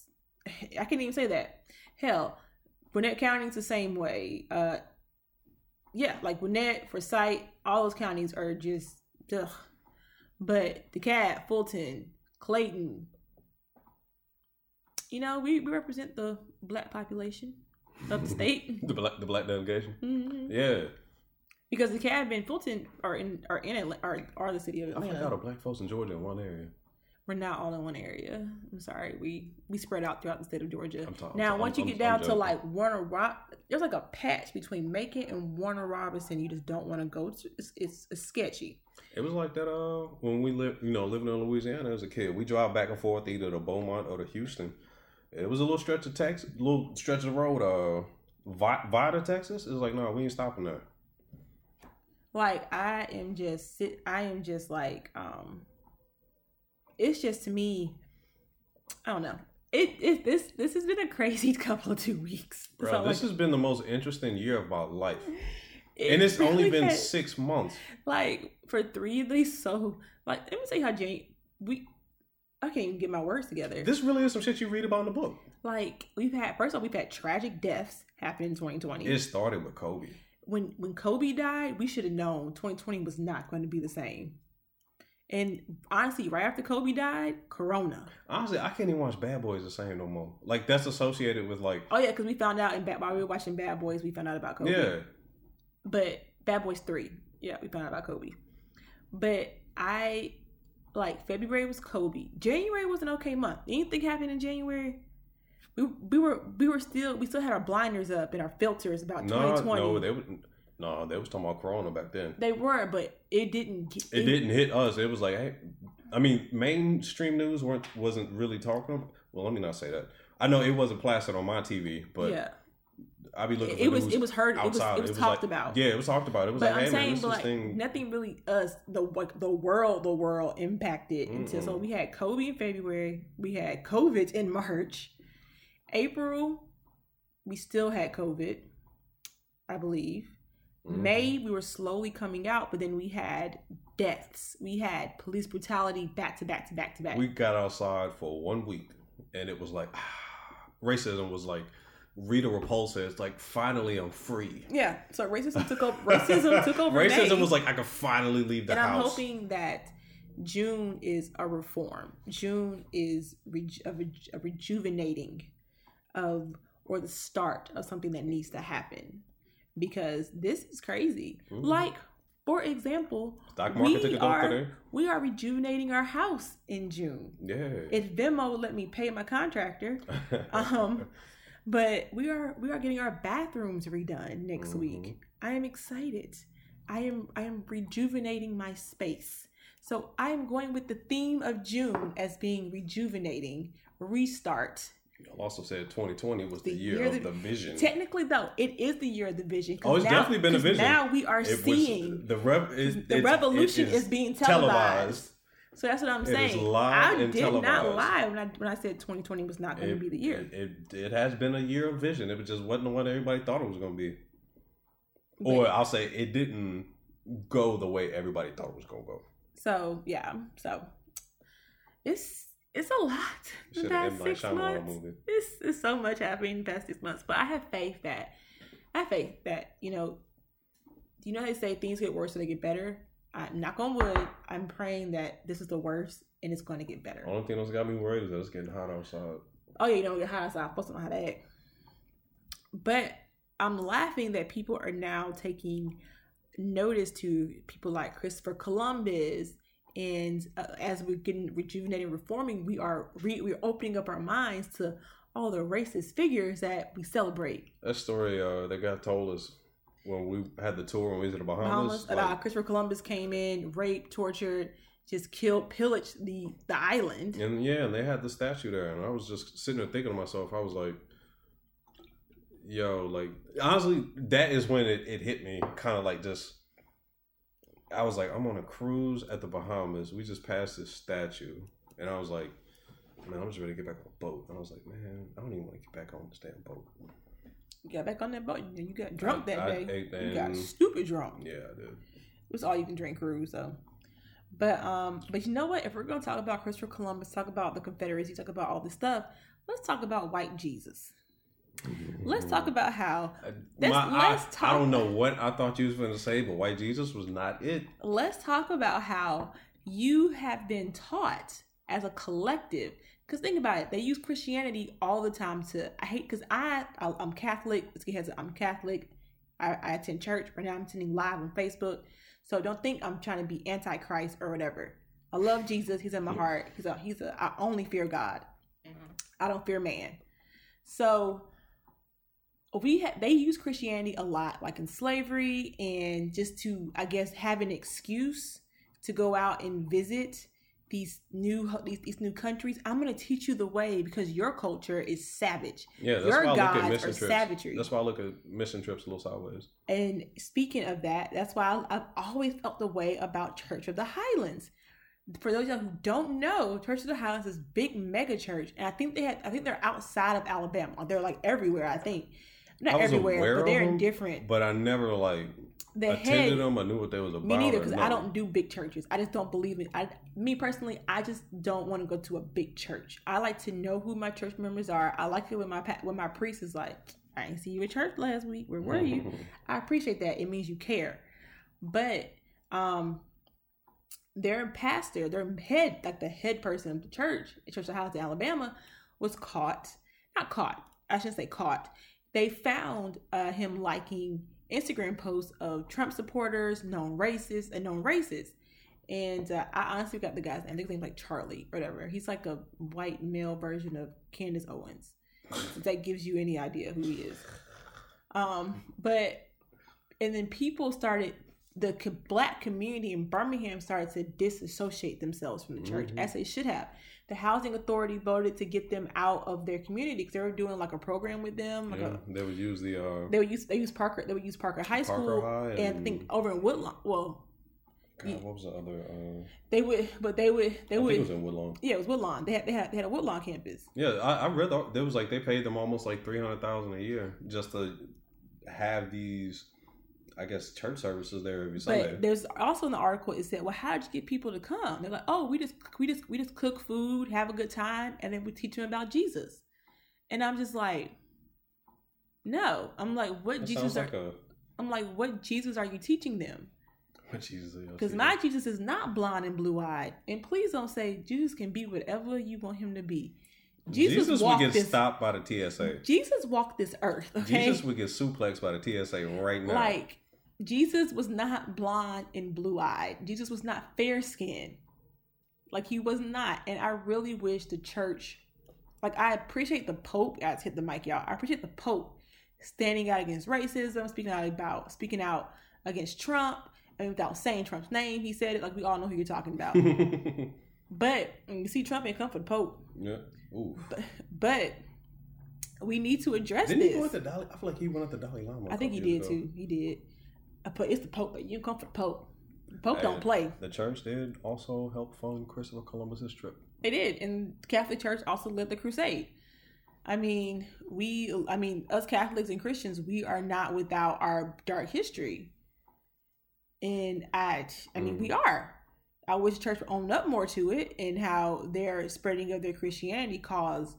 I can't even say that. Hell, Gwinnett County's the same way. Uh yeah, like Gwinnett, Forsyth, all those counties are just ugh. But DeKalb, Fulton, Clayton, you know, we, we represent the black population of the state. The black the black delegation. Mhm. Yeah, Because DeKalb and Fulton are in are in Atlanta, are, are the city of I forgot Atlanta. all the black folks in Georgia in one area. We're not all in one area. I'm sorry. We we spread out throughout the state of Georgia. I'm talking- now, I'm- once you I'm- get I'm down to like Warner Rob, there's like a patch between Macon and Warner Robinson. You just don't want to go to. It's, it's, it's sketchy. It was like that uh when we lived, you know, living in Louisiana as a kid. We drive back and forth either to Beaumont or to Houston. It was a little stretch of Texas, little stretch of the road. Uh, Vi- Vidor, Texas. It was like, no, we ain't stopping there. Like I am just. I am just like um. It's just to me. I don't know. It it this this has been a crazy couple of two weeks. Bro, So, this like, has been the most interesting year of my life, it and it's only been has- six months. like for three of these so like let me tell you how Jane we I can't even get my words together. This really is some shit you read about in the book. like we've had first of all we've had tragic deaths happen in 2020. It started with Kobe. when when Kobe died, we should have known 2020 was not going to be the same. And honestly, right after Kobe died, Corona. Honestly, I can't even watch Bad Boys the same no more. Like that's associated with like, Oh yeah, because we found out in Bad while we were watching Bad Boys, we found out about Kobe. yeah, but Bad Boys Three, yeah, we found out about Kobe. But I like February was Kobe. January was an okay month. Anything happened in January? we we were we were still we still had our blinders up and our filters about No, 2020. no, they would. No, they was talking about Corona back then. They were, but it didn't. It didn't hit us. It was like, hey, I mean, mainstream news weren't wasn't really talking. About, well, let me not say that. I know it wasn't plastered on my TV, but yeah, I be looking. For it was it was heard. It was outside. it was talked like- about. Yeah, it was talked about. It was But like, I'm hey saying, man, but like thing. nothing really us the like the world the world impacted until so we had Kobe in February, we had COVID in March, April, we still had COVID, I believe. Mhm. May we were slowly coming out, but then we had deaths, we had police brutality back to back to back to back. We got outside for one week, and it was like racism was like Rita Repulsa. It's like finally I'm free. yeah, so racism took over. Racism took over. Racism May. was like I could finally leave the and I'm hoping that June is a reform. June is reju- a, reju- a rejuvenating of or the start of something that needs to happen because this is crazy. Mhm. Like for example, Stock market we took a are we are rejuvenating our house in June. Yeah. If Venmo would let me pay my contractor, um, but we are we are getting our bathrooms redone next Mhm. week. I am excited. I am I am rejuvenating my space. So I am going with the theme of June as being rejuvenating, restart. I also said 2020 was the, The year, year of that- the vision. Technically, though, it is the year of the vision. Oh, it's now- definitely been a vision. Now we are It was- seeing the rev, the revolution is, being televised. So that's what I'm saying. I did not lie when I when I said 2020 was not going to be the year. It, it, it has been a year of vision. It just wasn't the one everybody thought it was going to be. Or I'll say it didn't go the way everybody thought it was going to go. So yeah, so it's it's a lot. The past six months, it's, it's so much happening in the past six months. But I have faith that I have faith that you know, you know they say things get worse so they get better. I, knock on wood. I'm praying that this is the worst and it's going to get better. Only thing that's got me worried is that it's getting hot outside. Oh yeah, you don't get hot so I'm supposed to know how to act. But I'm laughing that people are now taking notice to people like Christopher Columbus, and uh, as we're getting rejuvenating, reforming, we are re- we're opening up our minds to all the racist figures that we celebrate. That story uh, that guy told us when we had the tour when we was in the Bahamas, Bahamas. like- Christopher Columbus came in, raped, tortured, just killed, pillaged the the island. And yeah, and they had the statue there, and I was just sitting there thinking to myself, I was like, "Yo, like honestly, that is when it, it hit me, kind of like just." I was like, I'm on a cruise at the Bahamas. We just passed this statue, and I was like, "Man, I'm just ready to get back on a boat." And I was like, "Man, I don't even want to get back on this damn boat." You got back on that boat, and you got drunk that I- day. you got stupid drunk. Yeah, I did. It was all you can drink cruise though. But um, but you know what? If we're gonna talk about Christopher Columbus, talk about the Confederacy, talk about all this stuff, let's talk about white Jesus. Let's talk about how I, my- I- let's I, talk- don't know what I thought you was going to say, but white Jesus was not it. let's talk about how you have been taught as a collective. Because think about it, they use Christianity all the time to. I hate because I, I I'm Catholic. Let's get heads up, I'm Catholic. I, I attend church. Right now, I'm attending live on Facebook. So don't think I'm trying to be antichrist or whatever. I love Jesus. He's in my heart. He's a he's a. I only fear God. Mm-hmm. I don't fear man. So we ha- they use Christianity a lot, like in slavery, and just to I guess have an excuse to go out and visit these new these, these new countries. I'm going to teach you the way because your culture is savage. Yeah, that's Your why I look at mission are trips. savagery. That's why I look at mission trips a little sideways. And speaking of that, that's why I, I've always felt the way about Church of the Highlands. For those of you who don't know, Church of the Highlands is big mega church, and I think they had I think they're outside of Alabama. They're like everywhere. I think not everywhere, but they're in different. But I never like The attended head them. I knew what they was about. Me neither, because I don't do big churches. I just don't believe in. I, me personally, I just don't want to go to a big church. I like to know who my church members are. I like it when my when my priest is like, "I didn't see you at church last week. Where were you?" I appreciate that. It means you care. But um, their pastor, their head, like the head person of the church, Church of Highlands, Alabama, was caught. Not caught. I shouldn't say caught. They found uh, him liking Instagram posts of Trump supporters, known racists, and known racists. And uh, I honestly got the guy's name. I think his name's like Charlie or whatever. He's like a white male version of Candace Owens. If that gives you any idea who he is. Um, but and then people started the co- black community in Birmingham started to disassociate themselves from the church Mhm. as they should have. The housing authority voted to get them out of their community because they were doing like a program with them. Like Yeah, a, they would use the uh, they would use they use Parker they would use Parker High Parker School High and, I think over in Woodlawn. Well, God, what was the other? Uh, they would, but they would they I would think it was in Woodlawn. yeah it was Woodlawn. They had they had they had a Woodlawn campus. Yeah, I, I read the, there was like they paid them almost like three hundred thousand a year just to have these, I guess, church services there every Sunday. But there's also in the article it said, "Well, how did you get people to come?" They're like, "Oh, we just we just we just cook food, have a good time, and then we teach them about Jesus." And I'm just like, "No." I'm like, "What that Jesus are?" like a I'm like, "What Jesus are you teaching them?" what Jesus. Because my Jesus is not blonde and blue eyed. And please don't say Jesus can be whatever you want him to be. Jesus, Jesus would get this. stopped by the TSA. Jesus walked this earth. Okay, Jesus would get suplexed by the TSA right now. Like Jesus was not blonde and blue eyed. Jesus was not fair skinned. Like he was not. And I really wish the church like I appreciate the Pope. Guys, hit the mic, y'all. I appreciate the Pope standing out against racism, speaking out about speaking out against Trump, and without saying Trump's name, he said it like we all know who you're talking about. but mm, you see, Trump ain't come for the Pope. yeah. Ooh. But, but we need to address Didn't this. he go with the Dalai? I feel like he went with the Dalai Lama. I think he did ago. too. He did. I put it's the Pope, but you come for the Pope. The Pope don't play. The church did also help fund Christopher Columbus's trip. They did, and the Catholic Church also led the crusade. I mean, we, I mean, us Catholics and Christians, we are not without our dark history, and I, I mean, we mm. are. I wish church would own up more to it, and how their spreading of their Christianity caused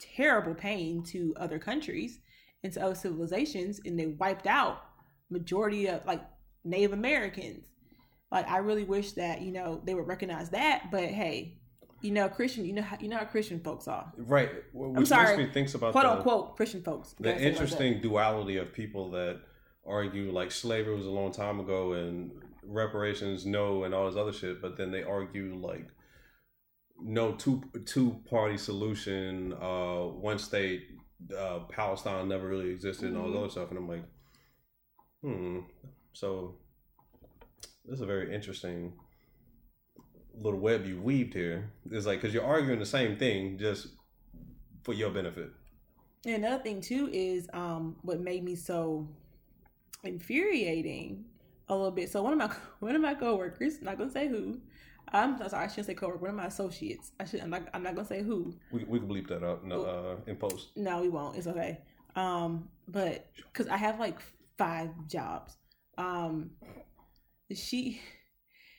terrible pain to other countries and to other civilizations, and they wiped out majority of like Native Americans. Like, I really wish that you know they would recognize that, but hey, you know, Christian, you know how you know how Christian folks are, Right. Which I'm sorry. makes me think about quote the, unquote Christian folks. the it like interesting duality of people that argue like slavery was a long time ago and reparations no and all this other shit, but then they argue like no two two party solution, uh, one state, uh, Palestine never really existed and all this Mhm. other stuff, and I'm like, hmm. So this is a very interesting little web you weaved here. It's like because you're arguing the same thing just for your benefit. And another thing too is um what made me so infuriating a little bit. So one of my one of my coworkers, not gonna say who. I'm sorry, I shouldn't say coworker. One of my associates. I should. I'm not. I'm not gonna say who. We, we can bleep that out no, uh, in post. No, we won't. It's okay. Um, but because I have like five jobs. Um, she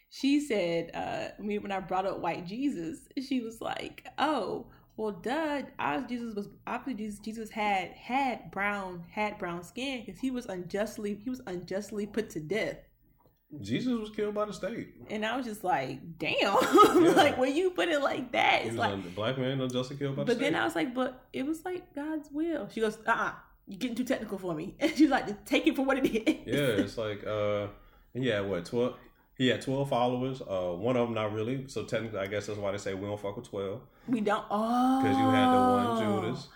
she said uh me when I brought up white Jesus, she was like, "Oh, well, duh. Our Jesus was obviously Jesus. Jesus had had brown had brown skin because he was unjustly he was unjustly put to death." Jesus was killed by the state. And I was just like, "Damn!" Yeah. like when you put it like that, it's like. black man unjustly killed by the But state. then I was like, but it was like God's will. She goes, uh uh-uh, you are getting too technical for me. And she's like, just take it for what it is. yeah, it's like uh, he had what twelve? He had twelve followers. Uh, one of them not really. So technically, I guess that's why they say we don't fuck with twelve We don't. Oh. because you had the one Judas.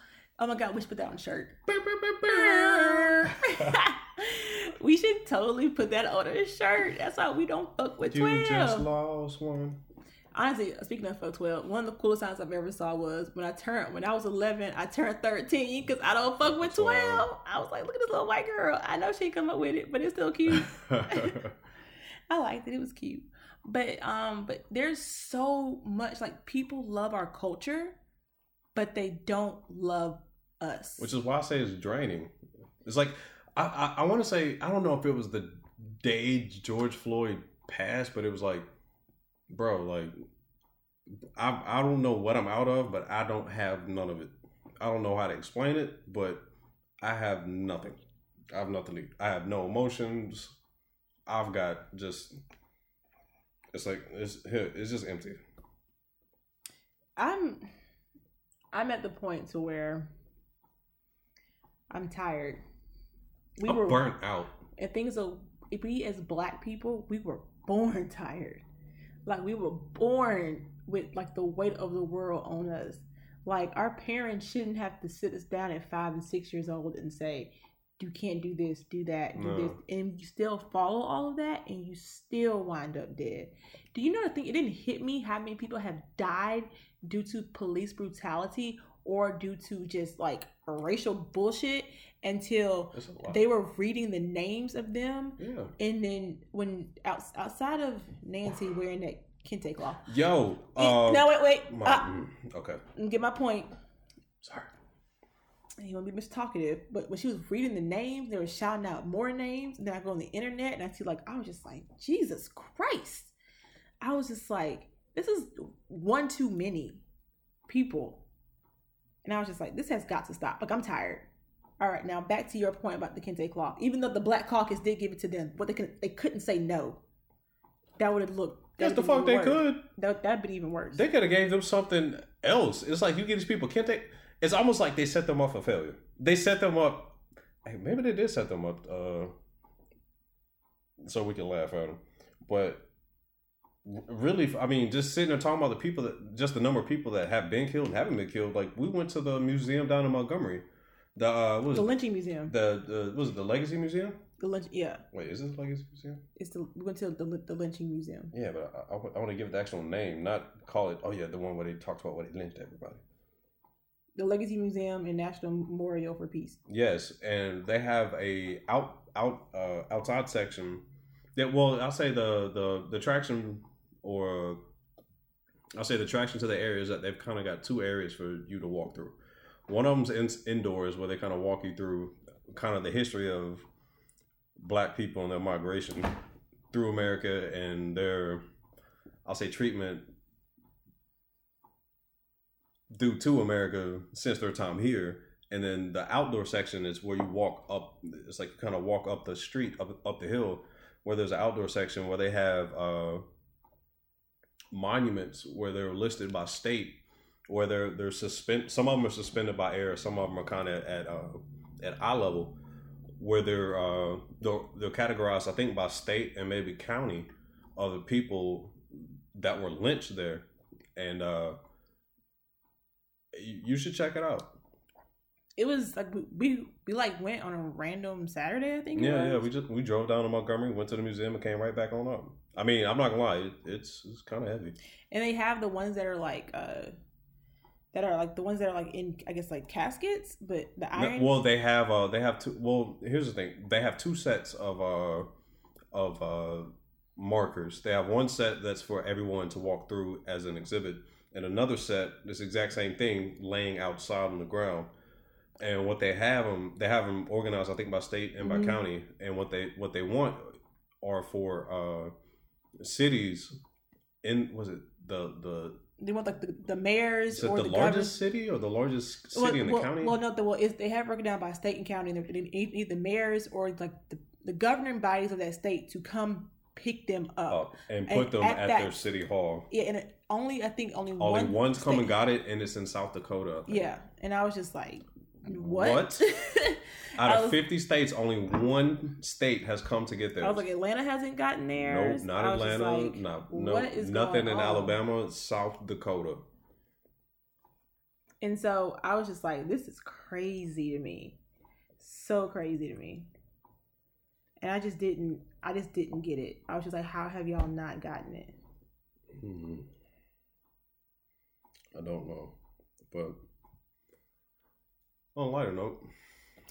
Oh my God, we should put that on a shirt. we should totally put that on a shirt. That's how we don't fuck with You just lost one. Honestly, speaking of fuck 12, one of the coolest signs I've ever saw was when I turned, when I was 11, I turned 13 because I don't fuck with 12. I was like, look at this little white girl. I know she come up with it, but it's still cute. I liked it. It was cute. But um, but there's so much like people love our culture, but they don't love us. Which is why I say it's draining. It's like I I, I want to say I don't know if it was the day George Floyd passed, but it was like, bro, like I I don't know what I'm out of, but I don't have none of it. I don't know how to explain it, but I have nothing. I have nothing. I have no emotions. I've got just. It's like it's it's just empty. I'm I'm at the point to where I'm tired. We I'm were burnt out. and things are if we as black people, we were born tired. Like we were born with like the weight of the world on us. Like our parents shouldn't have to sit us down at five and six years old and say, "You can't do this, do that, do No. this," and you still follow all of that, and you still wind up dead. Do you know the thing? It didn't hit me how many people have died due to police brutality or due to just like racial bullshit until It's a lot. they were reading the names of them yeah. and then when out, outside of Nancy wearing that kente cloth. Yo. It- Uh, no, wait, wait. my- Uh, mm, okay. get my point. Sorry. You want to be mistalkative, but when she was reading the names, they were shouting out more names. And then I go on the internet and I see like I was just like, Jesus Christ! I was just like, this is one too many people, and I was just like, this has got to stop. Like I'm tired. All right, now back to your point about the kente cloth. Even though the Black Caucus did give it to them, but they can they couldn't say no. That would have looked. Yes, the fuck they worse. could. That that'd been even worse. They could have gave them something else. It's like you get these people. Can't they? It's almost like they set them up for failure. They set them up. hey, Maybe they did set them up uh, so we can laugh at them. But really, I mean, just sitting there talking about the people that, just the number of people that have been killed and haven't been killed. Like we went to the museum down in Montgomery. The uh, what was the lynching museum. the the was it the Legacy Museum? The lynch. Yeah, Wait, is this Legacy Museum? it's the we went to the the lynching museum. Yeah, but I, I, want to give it the actual name, not call it. Oh yeah, the one where they talked about where they lynched everybody. The Legacy Museum and National Memorial for Peace. Yes, and they have a out out uh, outside section. That well, I'll say the the the traction or I'll say the attraction to the area is that they've kind of got two areas for you to walk through. One of them's in, indoors where they kind of walk you through kind of the history of black people and their migration through America and their I'll say treatment due to America since their time here. And then the outdoor section is where you walk up. It's like kind of walk up the street, up up the hill, where there's an outdoor section where they have uh, monuments where they're listed by state, where they're they're suspend. Some of them are suspended by air. Some of them are kind of at uh, at eye level, where they're uh, they're, they're categorized. I think by state and maybe county of the people that were lynched there, and uh, you should check it out. It was like we we, we like went on a random Saturday. I think. Yeah, yeah. We just we drove down to Montgomery, went to the museum, and came right back on up. I mean, I'm not gonna lie, it, it's it's kind of heavy. and they have the ones that are like uh that are like the ones that are like in I guess like caskets, but the No, iron. well, they have uh they have two. Well, here's the thing: they have two sets of uh of uh markers. They have one set that's for everyone to walk through as an exhibit, and another set, this exact same thing, laying outside on the ground. And what they have them, they have them organized, I think, by state and by Mhm. county. And what they what they want are for uh cities in was it the the they want like the, the mayors is it or the, the, largest city or the largest city well, in the well, county? Well, no, the, well, they have broken down by state and county, and they need either mayors or like the, the governing bodies of that state to come pick them up. up and And put them at at, that- their city hall. Yeah, and it, only I think only Only one one's come and got it, and it's in South Dakota. Yeah, and I was just like, what? What? Out of was- 50 states, only one state has come to get there. I was like, Atlanta hasn't gotten there. no, not I was just Atlanta. like, no, no, nothing in on? Alabama. South Dakota. And so I was just like, this is crazy to me. So crazy to me. And I just didn't I just didn't get it. I was just like, how have y'all not gotten it? Mhm. I don't know, but on a lighter note,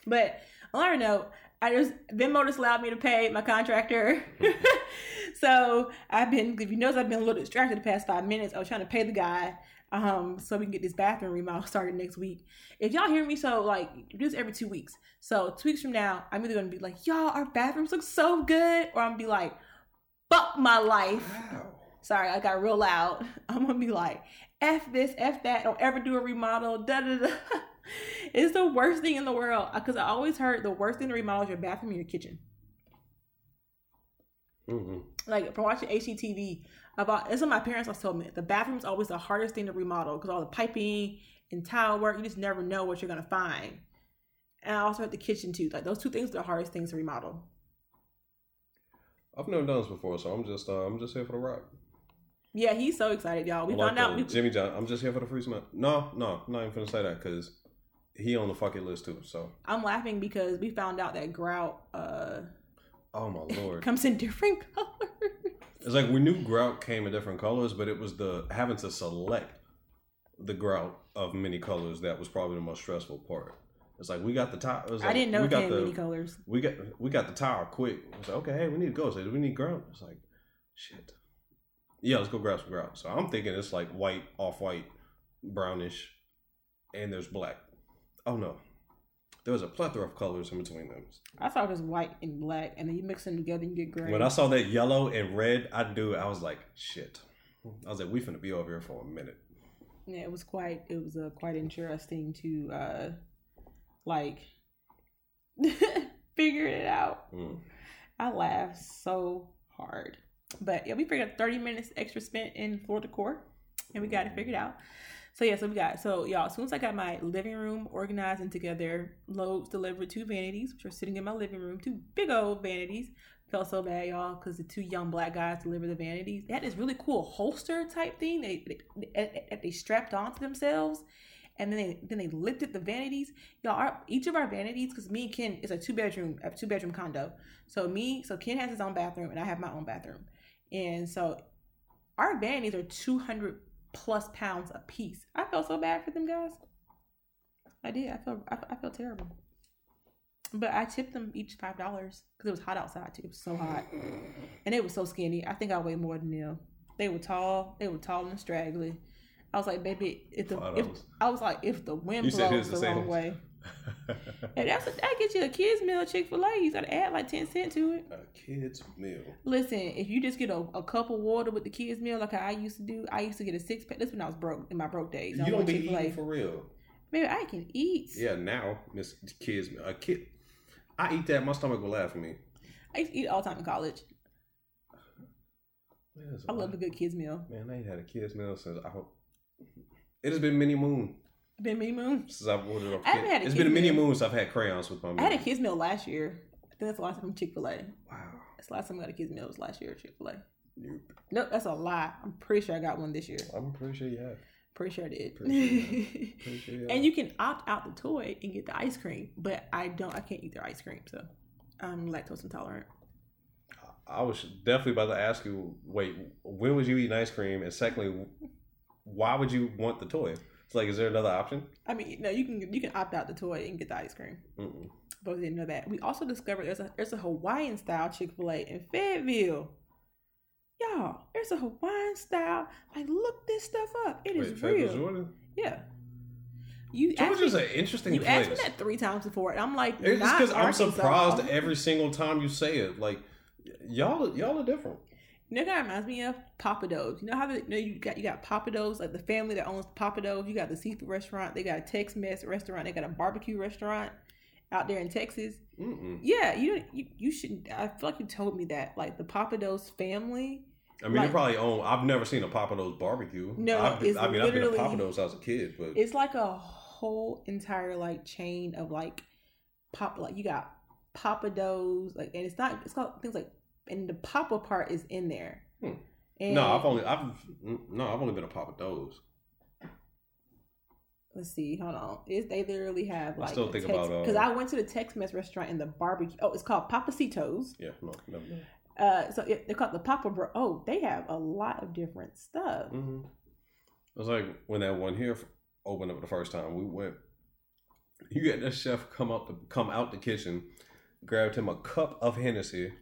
But on another note, I just Venmo just allowed me to pay my contractor. so I've been if you notice I've been a little distracted the past five minutes. I was trying to pay the guy um so we can get this bathroom remodel started next week. If y'all hear me so like do this every two weeks. So two weeks from now, I'm either gonna be like, y'all, our bathrooms look so good, or I'm gonna be like, fuck my life. wow. Sorry, I got real loud. I'm gonna be like, F this, F that, don't ever do a remodel, da da da. It's the worst thing in the world. Because I always heard the worst thing to remodel is your bathroom and your kitchen. hmm Like from watching HGTV, about that's what my parents always told me. The bathroom's always the hardest thing to remodel because all the piping and tile work, you just never know what you're gonna find. And I also had the kitchen too. Like those two things are the hardest things to remodel. I've never done this before, so I'm just uh, I'm just here for the ride. Yeah, he's so excited, y'all. We like found out. We, Jimmy John. I'm just here for the free smell. No, no, I'm not even gonna say that because he on the fucking list too. So, I'm laughing because we found out that grout uh, oh my lord, comes in different colors. it's like we knew grout came in different colors, but it was the having to select the grout of many colors that was probably the most stressful part. It's like we got the top. Like, I didn't know we got came the in many colors. we got we got the tower quick. It's like okay, hey, we need to go. So we need grout. It's like shit. Yeah, let's go grab some grout. So I'm thinking it's like white, off white, brownish, and there's black. Oh no, there was a plethora of colors in between them. I thought it was white and black, and then you mix them together and you get gray. When I saw that yellow and red, I do. I was like, shit. I was like, we finna be over here for a minute. yeah, it was quite. It was uh, quite interesting to uh, like figure it out. Mm. I laughed so hard. But yeah, we figured 30 minutes extra spent in floor decor and we got it figured out. So yeah, so we got so y'all, as soon as I got my living room organized and together, Lowe's delivered two vanities, which are sitting in my living room, two big old vanities. Felt so bad, y'all, because the two young black guys delivered the vanities. They had this really cool holster type thing they they, they, they strapped onto themselves, and then they then they lifted the vanities. Y'all, our, each of our vanities, because me and Ken is a two bedroom, a two bedroom condo. So me, so Ken has his own bathroom, and I have my own bathroom, and so our vanities are two hundred plus pounds a piece. I felt so bad for them guys. I did. I felt I, I felt terrible. But I tipped them each five dollars because it was hot outside too. It was so hot, and they were so skinny. I think I weighed more than them. They were tall. They were tall and straggly. I was like, baby, if the if, I was like, if the wind blows the wrong way, and that's that gets you a kids meal Chick Fil A. You gotta add like ten cent to it. a kid's meal. Listen, if you just get a, a cup of water with the kids meal like I used to do, I used to get a six pack. This when I was broke in my broke days. I You don't be Chick-fil-A. eating for real. Maybe I can eat. Yeah, now Miss Kids meal. A kid. I eat that. My stomach will laugh at me. I used to eat all the time in college. Man, I love a good kids meal. Man, I ain't had a kids meal since I hope. It has been many moon Been mini moon. since I've ordered haven't kid. had a It's been many moons I've had crayons with my meal. I had a kids meal last year. I think that's the last time from Chick Fil A. Wow. That's the last time I got a kids meal was last year at Chick Fil A. Nope. Nope, that's a lie. I'm pretty sure I got one this year. I'm pretty sure you have. Pretty sure I did. Pretty Pretty sure have. and you can opt out the toy and get the ice cream, but I don't. I can't eat their ice cream, so I'm lactose intolerant. I was definitely about to ask you. Wait, when was you eating ice cream? And secondly, why would you want the toy? It's like, is there another option? I mean, no, you can you can opt out the toy and get the ice cream. Mm-mm. Both didn't know that. We also discovered there's a there's a Hawaiian style Chick Fil A in Fayetteville. Y'all, there's a Hawaiian style. Like, look this stuff up. It is Wait, Fayetteville, real. Georgia. Yeah. You Georgia's me, an interesting you asked me that three times before, and I'm like, It's because I'm surprised every single time you say it. Like, y'all, y'all are different. You know, that reminds me of Pappadeaux. You know how they, you know you got you got Pappadeaux, like the family that owns Pappadeaux. You got the seafood restaurant. They got a Tex-Mex restaurant. They got a barbecue restaurant out there in Texas. Mm-mm. Yeah, you you, you shouldn't. I feel like you told me that. Like the Pappadeaux family. I mean, Like- they probably own. I've never seen a Pappadeaux barbecue. No, I've, it's I mean, I've been to literally- Pappadeaux as a kid, but It's like a whole entire like chain of like pop. Like you got Pappadeaux, like, and it's not. It's called things like, and the Papa part is in there. Hmm. No, I've only, I've no, I've only been to Pappadeaux. let's see, hold on. Is they literally have like I still think about, uh, because I went to the Tex-Mex restaurant in the barbecue. Oh, it's called Pappasito's. Yeah, no, no, no. Uh, so it, they're called the Papa Bro. Oh, they have a lot of different stuff. Mm-hmm. It was like when that one here opened up the first time. We went. You got that chef come out the come out the kitchen, grabbed him a cup of Hennessy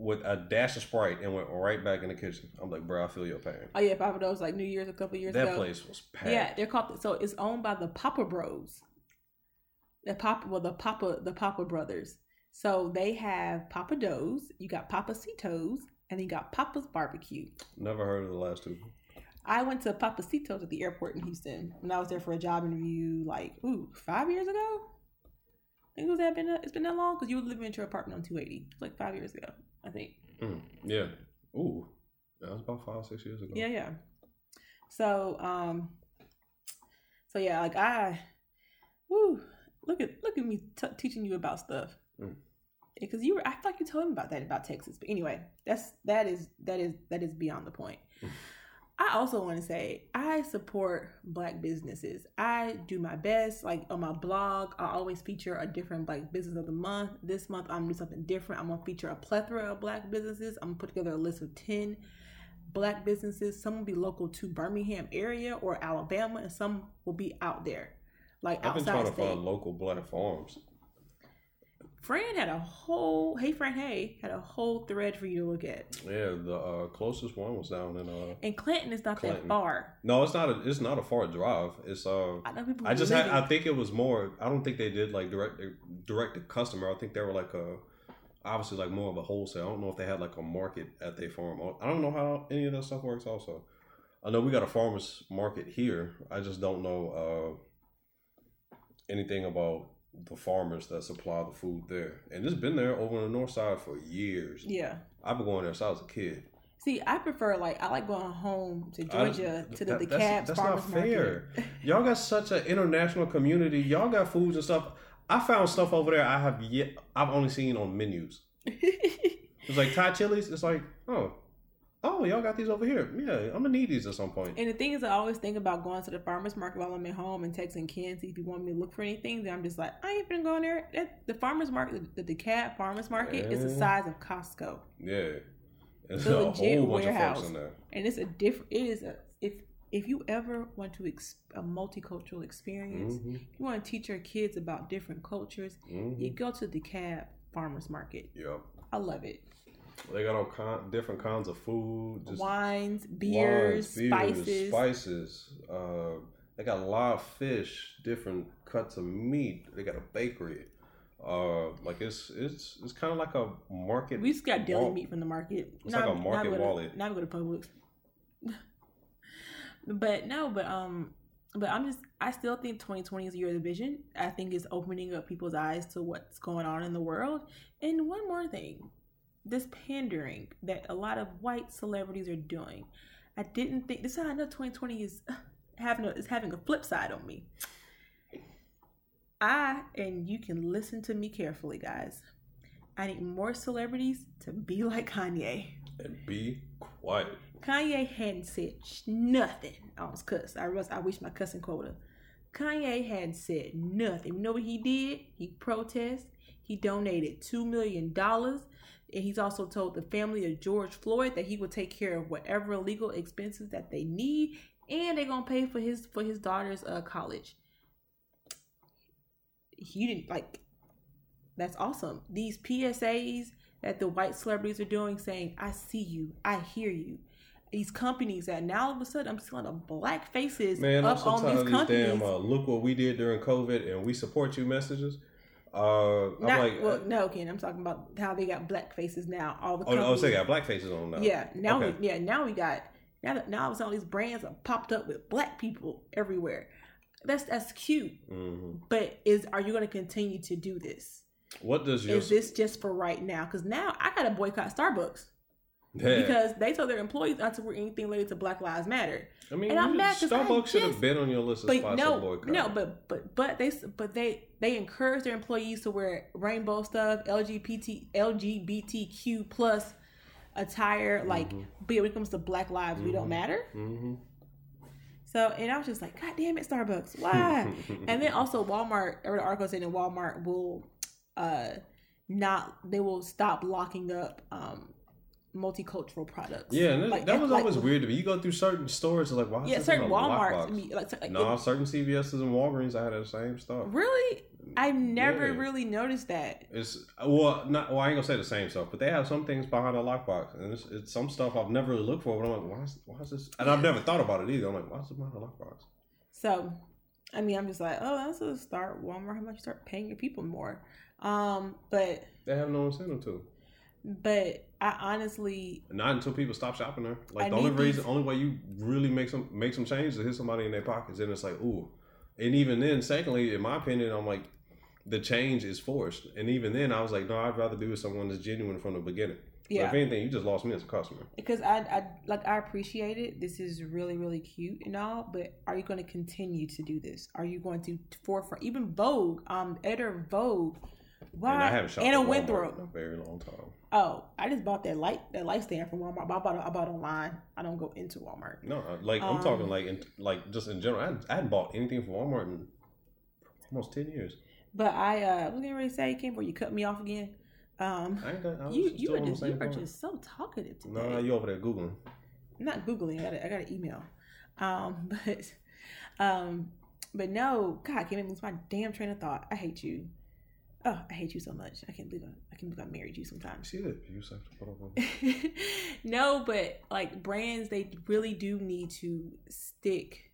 with a dash of Sprite, and went right back in the kitchen. I'm like, bro, I feel your pain. Oh yeah, Pappadeaux like New Year's a couple years That ago. place was packed. Yeah, they're called. So it's owned by the Pappas Bros. The Papa, well, the Papa, the Papa brothers. So they have Pappadeaux. You got Pappasito's, and then you got Pappas Barbecue. Never heard of the last two. I went to Papa Pappasito's at the airport in Houston when I was there for a job interview, like ooh, five years ago. I think it was that been it's been that long because you were living in your apartment on 280, like five years ago, I think. Mm, yeah. Ooh, that was about five six years ago. Yeah, yeah. So, um, so yeah, like I, woo, look at look at me t- teaching you about stuff. Mm. because you were I thought you told me about that about Texas. But anyway, that's that is that is that is beyond the point. I also want to say I support black businesses. I do my best. Like on my blog, I always feature a different black business of the month. This month I'm gonna do something different. I'm gonna feature a plethora of black businesses. I'm gonna put together a list of 10 black businesses. Some will be local to Birmingham area or Alabama, and some will be out there. Like I've been outside trying to state. find local black farms. Fran had a whole hey Fran hey had a whole thread for you to look at. Yeah, the uh, closest one was down in uh. And Clinton is not Clinton. that far. No, it's not a. It's not a far drive. It's uh. I know people. I just had. I think it was more. I don't think they did like direct direct to customer. I think they were like a obviously like more of a wholesale. I don't know if they had like a market at their farm. I don't know how any of that stuff works. Also, I know we got a farmers market here. I just don't know uh anything about the farmers that supply the food there. And it's been there over on the north side for years. yeah. I've been going there since I was a kid. See, I prefer like I like going home to I- Georgia to the that- the that's- Cabs that's Farmers not fair. Market. Y'all got such an international community. Y'all got foods and stuff. I found stuff over there I have yet I've only seen on menus. It's like Thai chilies. It's like, oh, oh, y'all got these over here. Yeah, I'm gonna need these at some point. And the thing is, I always think about going to the farmers market while I'm at home and texting Ken see if you want me to look for anything. Then I'm just like, I ain't been gonna go there. That, the farmers market, the, the DeKalb farmers market, is the size of Costco, Yeah, and The a legit whole bunch of warehouse. folks in there. and it's a different. It is a if if you ever want to ex, a multicultural experience, hmm you want to teach your kids about different cultures, hmm you go to the DeKalb farmers market. Yep. I love it. They got all kind, different kinds of food. Just Wines, beers, wines, beers, spices. spices. Uh, they got live fish, different cuts of meat. They got a bakery. Uh, like it's it's it's kind of like a market. We just got deli Wal- meat from the market. It's like a market go to, wallet. Now we go to Publix. but no, but um, but I'm just I still think 2020 is the year of the vision. I think it's opening up people's eyes to what's going on in the world. And one more thing, this pandering that a lot of white celebrities are doing. I didn't think this. Is how I know 2020 is having a, is having a flip side on me. I and you can listen to me carefully, guys. I need more celebrities to be like Kanye. and be quiet. Kanye hadn't said sh- nothing. I was cuss. I was. I wish my cussing quota. Kanye hadn't said nothing. You know what he did? He protested. He donated two million dollars, and he's also told the family of George Floyd that he will take care of whatever legal expenses that they need, and they're gonna pay for his for his daughter's uh, college. He didn't like. That's awesome. These PSAs that the white celebrities are doing, saying, "I see you, I hear you." These companies that now all of a sudden I'm seeing the black faces Man, up on these these companies. damn uh, look what we did during COVID and we support you messages. Uh, I'm like, well, no, Ken. I'm talking about how they got black faces now. All the oh, no, companies. oh, so they got black faces on now. Yeah, now Okay. we yeah now we got now that now all these brands are popped up with black people everywhere. That's that's cute, hmm but is are you going to continue to do this? What does your Is this just for right now? Because now I got to boycott Starbucks Yeah. because they told their employees not to wear anything related to Black Lives Matter. I mean, and I'm mad Starbucks should have been on your list of spots to no, boycott. no, but but but they but they they encourage their employees to wear rainbow stuff, LGBT LGBTQ plus attire. Like, Mhm. but when it comes to Black lives, we don't Mhm. matter. hmm So, and I was just like, God damn it, Starbucks, why? and then also Walmart. I read an article saying that Walmart will uh not they will stop locking up um multicultural products. yeah, and that, Like, that was like- always weird to me. You go through certain stores, like, why? Yeah, certain a? Walmarts. I mean, like, like No, certain CVS's and Walgreens, I had the same stuff. really, I've never Yeah. really noticed that. It's well, not well. I ain't gonna say the same stuff, but they have some things behind the lockbox, and it's, it's some stuff I've never really looked for. But I'm like, why is, why is this? And I've never thought about it either. I'm like, why is it behind the lockbox? So, I mean, I'm just like, oh, that's a start. Walmart, how much you start paying your people more? Um, but They have no incentive to. but I honestly, Not until people stop shopping there. Like I the only reason, these- only way you really make some make some change is to hit somebody in their pockets, and it's like, ooh. And even then, secondly, in my opinion, I'm like, the change is forced. And even then, I was like, no, I'd rather be with someone that's genuine from the beginning. So yeah, if anything, you just lost me as a customer. because I, I like I appreciate it. This is really really cute and all. But are you going to continue to do this? Are you going to forefront? Even Vogue, um, editor Vogue Why? And I haven't shopped and a at Walmart Wintour. in a very long time. Oh, I just bought that light that light stand from Walmart. I bought it, I bought it online. I don't go into Walmart. No, I- like I'm Um, talking like in, like just in general. I hadn't, I hadn't bought anything from Walmart in almost ten years. But I uh, was getting ready to say, Kim, before you cut me off again. Um, I ain't got. I you you are just you are just so talkative today. No, you over there googling. I'm not googling. I got a, I got an email. Um, but um, but no, God, can't make lose my damn train of thought. I hate you. Oh, I hate you so much. I can't believe I, I can't believe I married you sometimes. See the abuse I have to put up with. no, but like brands, they really do need to stick.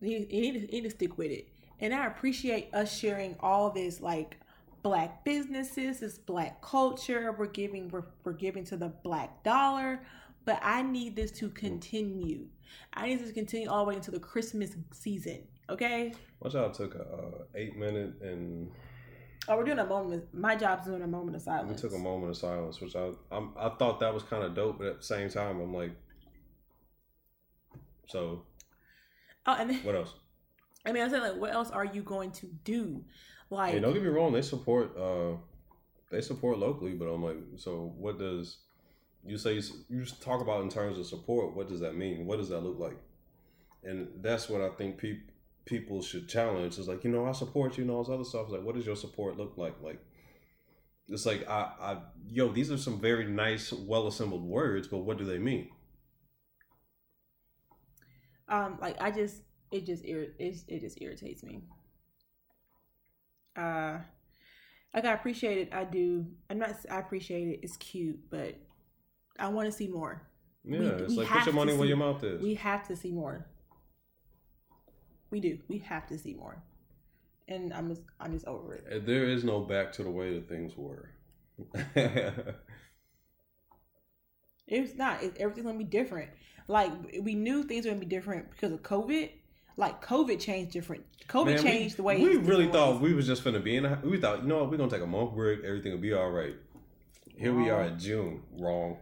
They need, need, to, need to stick with it. And I appreciate us sharing all this like black businesses, this black culture. We're giving we're, we're giving to the black dollar, but I need this to continue. I need this to continue all the way into the Christmas season. Okay. My job took a uh, eight minute and Oh, we're doing a moment. My job's doing a moment of silence. we took a moment of silence, which I I'm, I thought that was kind of dope, but at the same time, I'm like, so Oh, and then, what else? I mean, I said like, what else are you going to do? Like, Hey, don't get me wrong, they support uh they support locally, but I'm like, so what does you say you just talk about in terms of support? What does that mean? What does that look like? And that's what I think people people should challenge. Is like, you know, I support you and all this other stuff. It's like, what does your support look like? Like, it's like, I, I, yo, these are some very nice, well assembled words, but what do they mean? um like i just it just ir- it, it just irritates me uh like i appreciate it i do i'm not i appreciate it it's cute but i want to see more Yeah, We- it's we like put your money where your mouth is. we have to see more we do we have to see more and i'm just i'm just over it There is no back to the way that things were. it's not it, everything's gonna be different like we knew things were gonna be different because of covid like covid changed different covid Man, we- changed the way we really thought ways. we was just gonna be in. The, we thought, you know what, we're gonna take a month break. Everything will be all right. Here we are Wrong. in June. Wrong.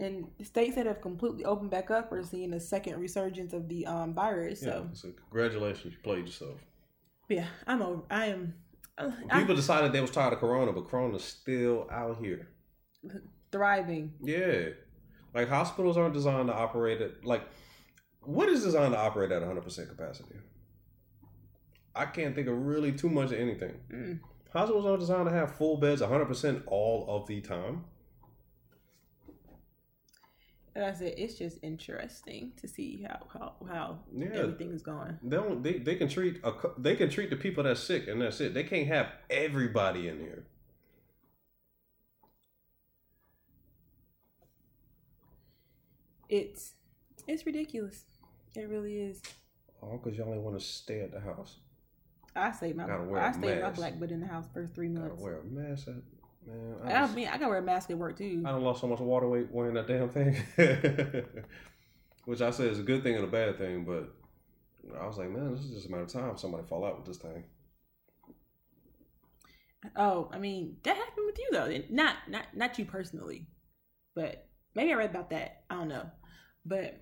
And states that have completely opened back up are seeing a second resurgence of the um virus. Yeah. So So congratulations, you played yourself. yeah, I'm over. I am. uh, People decided they was tired of Corona, but Corona's still out here. thriving. Yeah, like hospitals aren't designed to operate at like what is designed to operate at 100 percent capacity. I can't think of really too much of anything. Mm. Hospitals aren't designed to have full beds 100 percent all of the time. And I said it's just interesting to see how how, how Yeah, everything is going. They don't. They, they can treat a, they can treat the people that's sick and that's it. They can't have everybody in here. It's it's ridiculous. It really is. All because y'all only want to stay at the house. I stay my Gotta I a stay my black butt in the house for three Gotta months. wear a mask. At, man, I, I, just, mean, I gotta wear a mask at work too. I don't lost so much water weight wearing that damn thing. Which I say is a good thing and a bad thing, but I was like, man, this is just a matter of time. Somebody fall out with this thing. Oh, I mean that happened with you though. Not not not you personally, but maybe I read about that. I don't know, but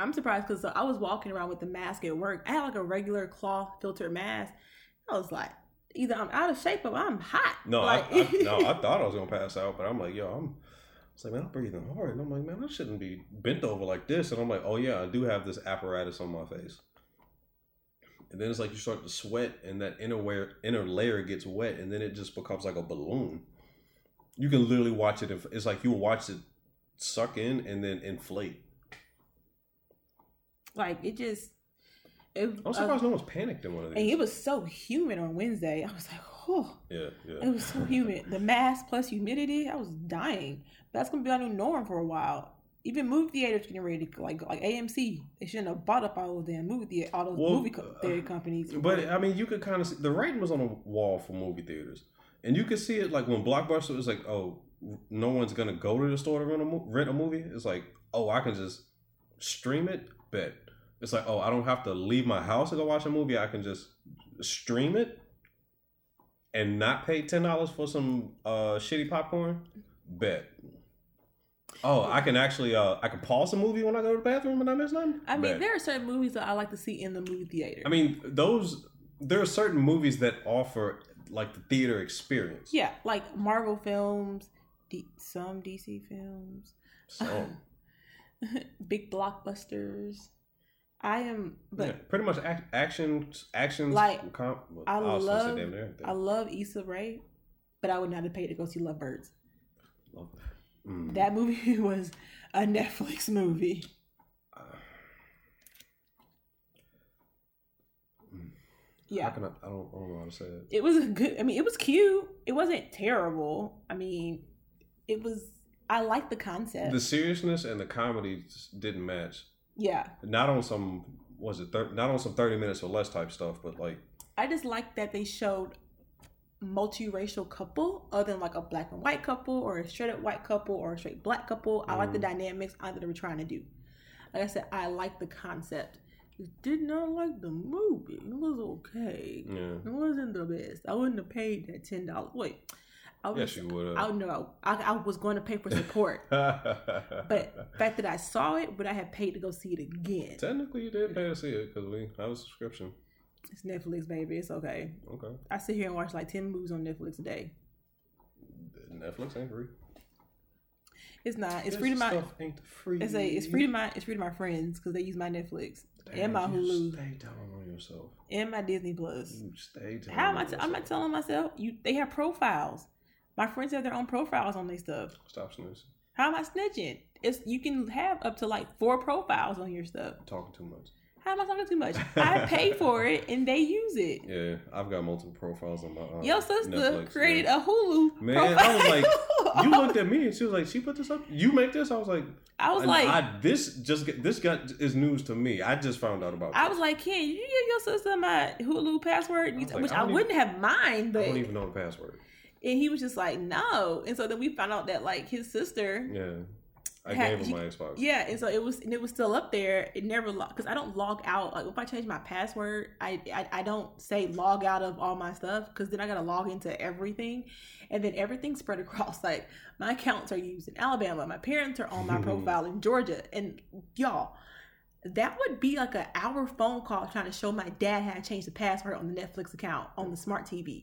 I'm surprised because I was walking around with the mask at work. I had like a regular cloth filter mask. I was like, either I'm out of shape or I'm hot. No, like, I, I no, I thought I was gonna pass out, but I'm like, yo, I'm. It's like, man, I'm breathing hard, and I'm like, man, I shouldn't be bent over like this. And I'm like, oh yeah, I do have this apparatus on my face. And then it's like you start to sweat, and that inner wear, inner layer gets wet, and then it just becomes like a balloon. You can literally watch it. inf- It's like you watch it suck in and then inflate. like it just. It, I'm surprised no one's panicked in one of these. and it was so humid on Wednesday. I was like, oh, yeah, yeah. it was so humid. The mask plus humidity, I was dying. That's gonna be our new norm for a while. Even movie theaters getting ready to like like AMC. They shouldn't have bought up all of them movie theater, all those Well, movie co- theater companies. But I mean, you could kind of see the writing was on the wall for movie theaters, and you could see it like when Blockbuster was like, "Oh, no one's gonna go to the store to rent a rent a movie." It's like, "Oh, I can just stream it." Bet it's like, "Oh, I don't have to leave my house to go watch a movie. I can just stream it and not pay ten dollars for some uh, shitty popcorn." Bet. Oh, I can actually uh, I can pause a movie when I go to the bathroom and I miss nothing. I mean, Bet. there are certain movies that I like to see in the movie theater. I mean, those there are certain movies that offer like the theater experience. Yeah, like Marvel films, D- some DC films, So big blockbusters. I am, but yeah, pretty much ac- action, action. Like, com- I love-. I love Issa Rae, but I would not have paid to go see Lovebirds. Love that. Mm. That movie was a Netflix movie. Uh, Yeah, I? I don't, I don't know how to say it. it was a good. I mean, it was cute. It wasn't terrible. I mean, it was. I like the concept. The seriousness and the comedy didn't match. Yeah, Not on some was it thir- not on some thirty minutes or less type stuff, but like I just like that they showed multiracial couple other than like a black and white couple or a straight up white couple or a straight black couple. I like the Mhm. dynamics I that they were trying to do. Like I said, I like the concept. I did not like the movie. It was okay. yeah. It wasn't the best. I wouldn't have paid that ten dollars. Wait, I was. Yes, you would I have. know. I, I was going to pay for support, but the fact that I saw it, but I had paid to go see it again. technically, you did pay to see it because we have a subscription. It's Netflix, baby. It's okay. Okay, I sit here and watch like ten movies on Netflix a day. Netflix ain't free. It's not. It's This free to my. free. It's a. It's free to my. It's free to my friends because they use my Netflix and my you Hulu Stay down on yourself. and my Disney Plus. You stay down. How am I? T- I'm not telling myself. You. They have profiles. My friends have their own profiles on their stuff. Stop snitching. How am I snitching? It's you can have up to like four profiles on your stuff. Talking too much. How am I talking too much? I pay for it and they use it. Yeah, I've got multiple profiles on my. Uh, Your sister Netflix, created yeah. a Hulu. Man, profile. I was like, You looked at me and she was like, "She put this up. You make this?" I was like, I was I- like, I, I, "This just get, this got is news to me. I just found out about. I this. Was like, Ken, you give your sister my Hulu password, I like, which I I, wouldn't have mind, I but don't even know the password. And he was just like, no. And so then we found out that like his sister, Yeah, I Had- gave he- my Xbox. yeah, and so it was and it was still up there. It never locked because I don't log out. Like if I change my password, I I, I don't say log out of all my stuff because then I gotta log into everything, and then everything's spread across. Like my accounts are used in Alabama. My parents are on my profile in Georgia, and y'all. That would be like an hour phone call trying to show my dad how to change the password on the Netflix account on the smart TV.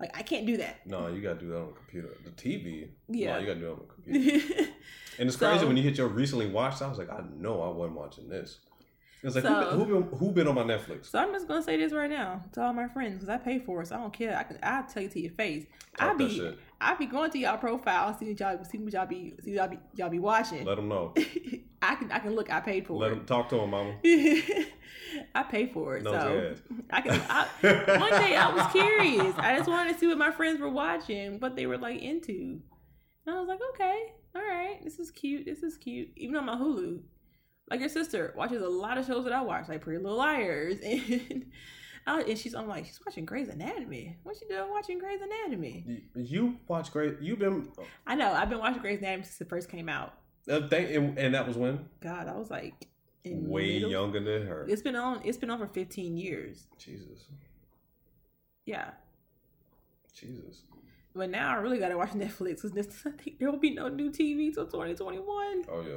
Like I can't do that. No, you gotta do that on the computer. The TV. Yeah. No, you gotta do it on the computer. And it's So- crazy when you hit your recently watched. I was like, I know I wasn't watching this. It's like So- who, been, who been who been on my Netflix? So I'm just gonna say this right now to all my friends because I pay for it, so I don't care. I can I'll tell you to your face. I Talk that be. I be going to y'all profile, see what y'all see what y'all be see what y'all be y'all be watching. Let them know. I can I can look. I paid for Let it. them talk to him, mama. I pay for it, No, so Jazz. I can. I, one day I was curious. I just wanted to see what my friends were watching, what they were like into, and I was like, okay, all right, this is cute. This is cute. Even on my Hulu, like your sister watches a lot of shows that I watch, like Pretty Little Liars, and I, and she's I'm like she's watching Grey's Anatomy. What's she doing watching Grey's Anatomy? You, watch great. You've been I know I've been watching Grey's Anatomy since it first came out. Uh, and, and that was when God, I was like in way middle- younger than her. It's been on. It's been on for 15 years. Jesus, Yeah. Jesus. But now I really gotta watch Netflix because I think there will be no new TV till 2021. Oh yeah,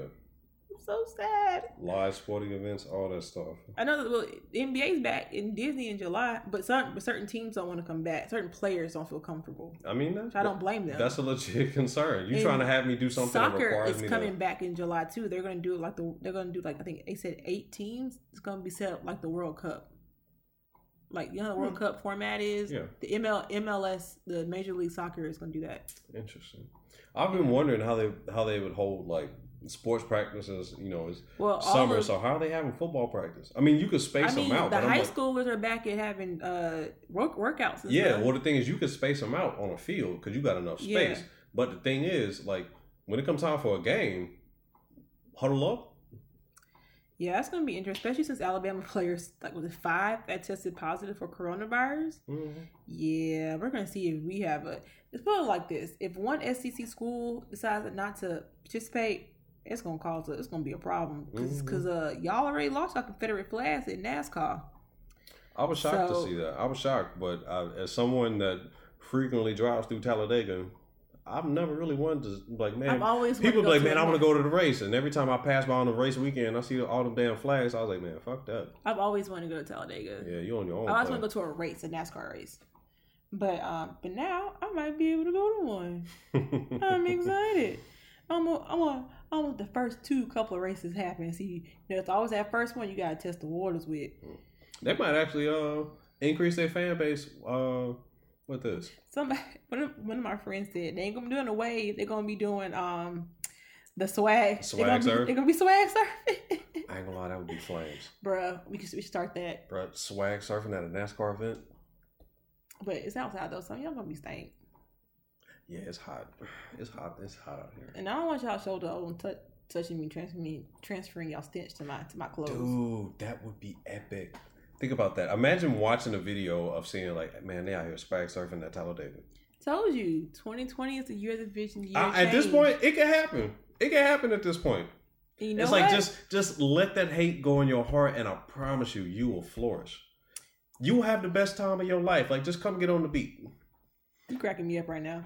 I'm so sad. live sporting events, all that stuff. I know that well, the NBA's back in Disney in July, but certain but certain teams don't want to come back. Certain players don't feel comfortable. I mean, that, I don't blame them. That's a legit concern. You trying to have me do something that Soccer requires is me coming to. back in July too. They're gonna do it like the they're gonna do like I think they said eight teams. It's gonna be set up like the World Cup. Like you know the World Cup format is. Hmm. Yeah. The ML MLS the Major League Soccer is gonna do that. Interesting. I've been wondering how they how they would hold like sports practices. You know, it's Well, summer, so how are they having football practice? I mean, you could space I mean, them out. the high like, schoolers are back at having uh work workouts. Yeah. stuff. Well, the thing is, you could space them out on a field because you got enough space. Yeah. But the thing is, like when it comes time for a game, huddle up. yeah, that's gonna be interesting, especially since Alabama players like was it five that tested positive for coronavirus. Mhm. Yeah, we're gonna see if we have a. Let's put it like this: if one SEC school decides not to participate, it's gonna cause a, it's gonna be a problem because Mhm. uh y'all already lost our Confederate flags in NASCAR. I was shocked So- to see that. I was shocked, but I, as someone that frequently drives through Talladega, I've never really wanted to like man. I've always People like, man, I want to go to the race, and every time I pass by on the race weekend, I see all them damn flags. I was like, man, fuck that. I've always wanted to go to Talladega. Yeah, you on your own. I always want to go to a race, a NASCAR race. But um, but now I might be able to go to one. I'm excited. I'm a, I'm a, I want the first two couple of races happen. See, you know, it's always that first one you gotta test the waters with. They might actually uh increase their fan base uh with this. Somebody, one of, one of my friends said they ain't gonna be doing a wave. They're gonna be doing um the swag. Swag they're gonna surf? Be, they're gonna be swag surfing. I ain't gonna lie, that would be flames. Bruh, we can we should start that. Bro, swag surfing at a NASCAR event. But it's outside though, so y'all gonna be stank. Yeah, it's hot. It's hot. It's hot out here. And I don't want y'all shoulder on t- touching me, transferring me, transferring y'all stench to my to my clothes. Dude, that would be epic. Think about that. Imagine watching a video of seeing like, man, they out here swag surfing at Talladega. Told you, 2020 is the year of the vision. Year I, at this point, it can happen. It can happen at this point. You know it's what? like just just let that hate go in your heart, and I promise you, you will flourish. You will have the best time of your life. Like, just come get on the beat. you cracking me up right now.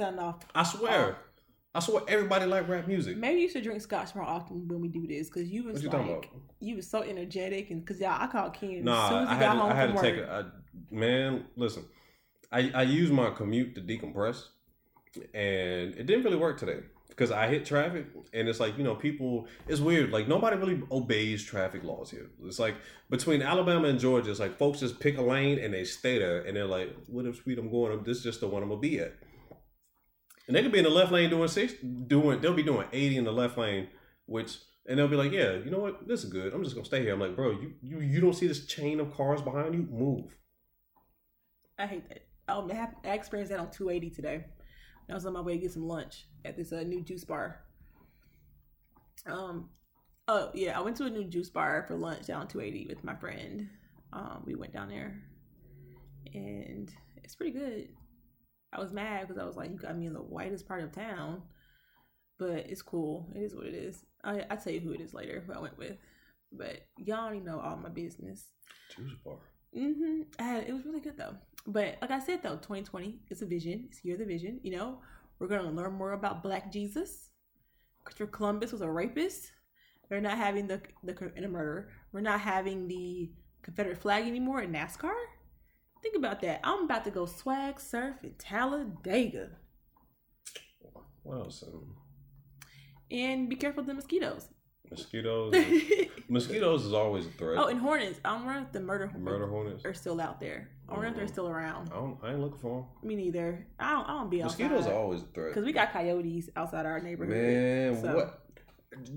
Off. I swear. I swear, everybody like rap music. Maybe you should drink scotch more often when we do this, because you was What you like, you was so energetic, and because y'all, I called Ken as Nah, soon as I got had, to, home I had to work. take a, a man. Listen, I I use my commute to decompress, and it didn't really work today because I hit traffic, and it's like you know people. It's weird. Like nobody really obeys traffic laws here. It's like between Alabama and Georgia, it's like folks just pick a lane and they stay there, and they're like, "What if speed I'm going? Up? This is just the one I'm gonna be at." And they could be in the left lane doing six, doing they'll be doing eighty in the left lane, which and they'll be like, yeah, you know what, this is good. I'm just gonna stay here. I'm like, bro, you you you don't see this chain of cars behind you? Move. I hate that. Oh, I, I experienced that on 280 today. I was on my way to get some lunch at this uh, new juice bar. Um, oh yeah, I went to a new juice bar for lunch down 280 with my friend. Um, we went down there, and it's pretty good. I was mad because I was like, "You got me in the whitest part of town," but it's cool. It is what it is. I I tell you who it is later. Who I went with, but y'all don't even know all my business. Juice bar. Mm-hmm. And it was really good though. But like I said though, 2020 is a vision. It's year of the vision. You know, we're gonna learn more about Black Jesus. Christopher Columbus was a rapist. We're not having the the and a murderer. We're not having the Confederate flag anymore in NASCAR. Think about that. I'm about to go swag surf in Talladega. Else? Um, And be careful of the mosquitoes. mosquitoes. mosquitoes is always a threat. oh, and hornets. I don't know if the murder Murder hornets. are still out there. I don't know if they're still around. I don't. I ain't looking for them. Me neither. I don't. I don't be outside. Mosquitoes are always a threat. Because we got coyotes outside our neighborhood. Man, So, what?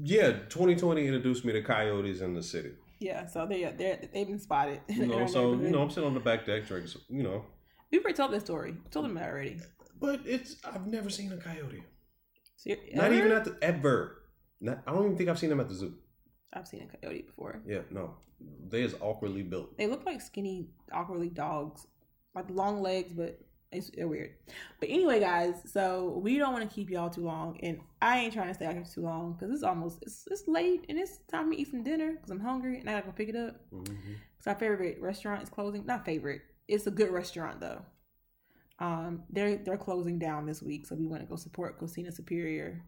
Yeah, 2020 introduced me to coyotes in the city. Yeah, so they they they've been spotted. You know, so you know, I'm sitting on the back deck drinking. some- You know, we already told this story. We told them that already. but it's I've never seen a coyote. So, Not ever? even at the ever. Not, I don't even think I've seen them at the zoo. I've seen a coyote before. Yeah, no, they is awkwardly built. They look like skinny, awkwardly dogs, like long legs, but it's, weird. But anyway, guys, so we don't want to keep y'all too long, and I ain't trying to stay out here too long because it's almost it's, it's late and it's time to eat some dinner because I'm hungry and I gotta go pick it up. Because our favorite restaurant is closing. Not favorite. It's a good restaurant though. Um, they're they're closing down this week, so we want to go support Cocina Superior.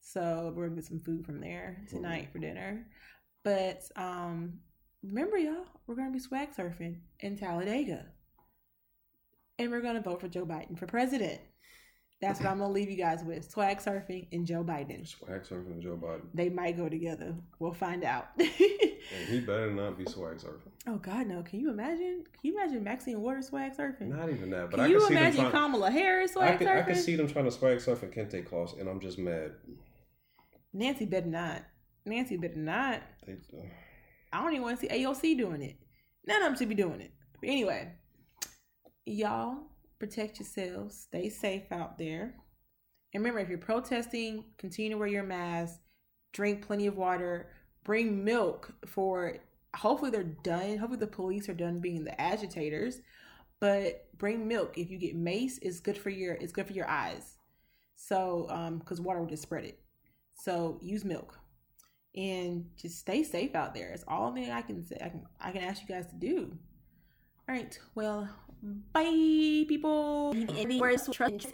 So we're gonna get some food from there tonight for dinner. But um, remember, y'all, we're gonna be swag surfing in Talladega, and we're gonna vote for Joe Biden for president. That's what I'm gonna leave you guys with: swag surfing and Joe Biden. Swag surfing and Joe Biden, They might go together. We'll find out. and he better not be swag surfing. Oh God, no! Can you imagine? Can you imagine Maxine Waters swag surfing? Not even that, but can I you can imagine trying. Kamala Harris I swag can, surfing? I can see them trying to swag surf in Kente cloth, and I'm just mad. Nancy better not. Nancy better not. They, uh, I don't even want to see AOC doing it. None of them should be doing it. But anyway, y'all protect yourselves. Stay safe out there. And remember, if you're protesting, continue to wear your mask. Drink plenty of water. Bring milk for. Hopefully they're done. Hopefully the police are done being the agitators. But bring milk. If you get mace, it's good for your. It's good for your eyes. So, um, because water will just spread it. So use milk and just stay safe out there. It's all thing I can say. I can I can ask you guys to do. All right. Well, bye, people. Any words trust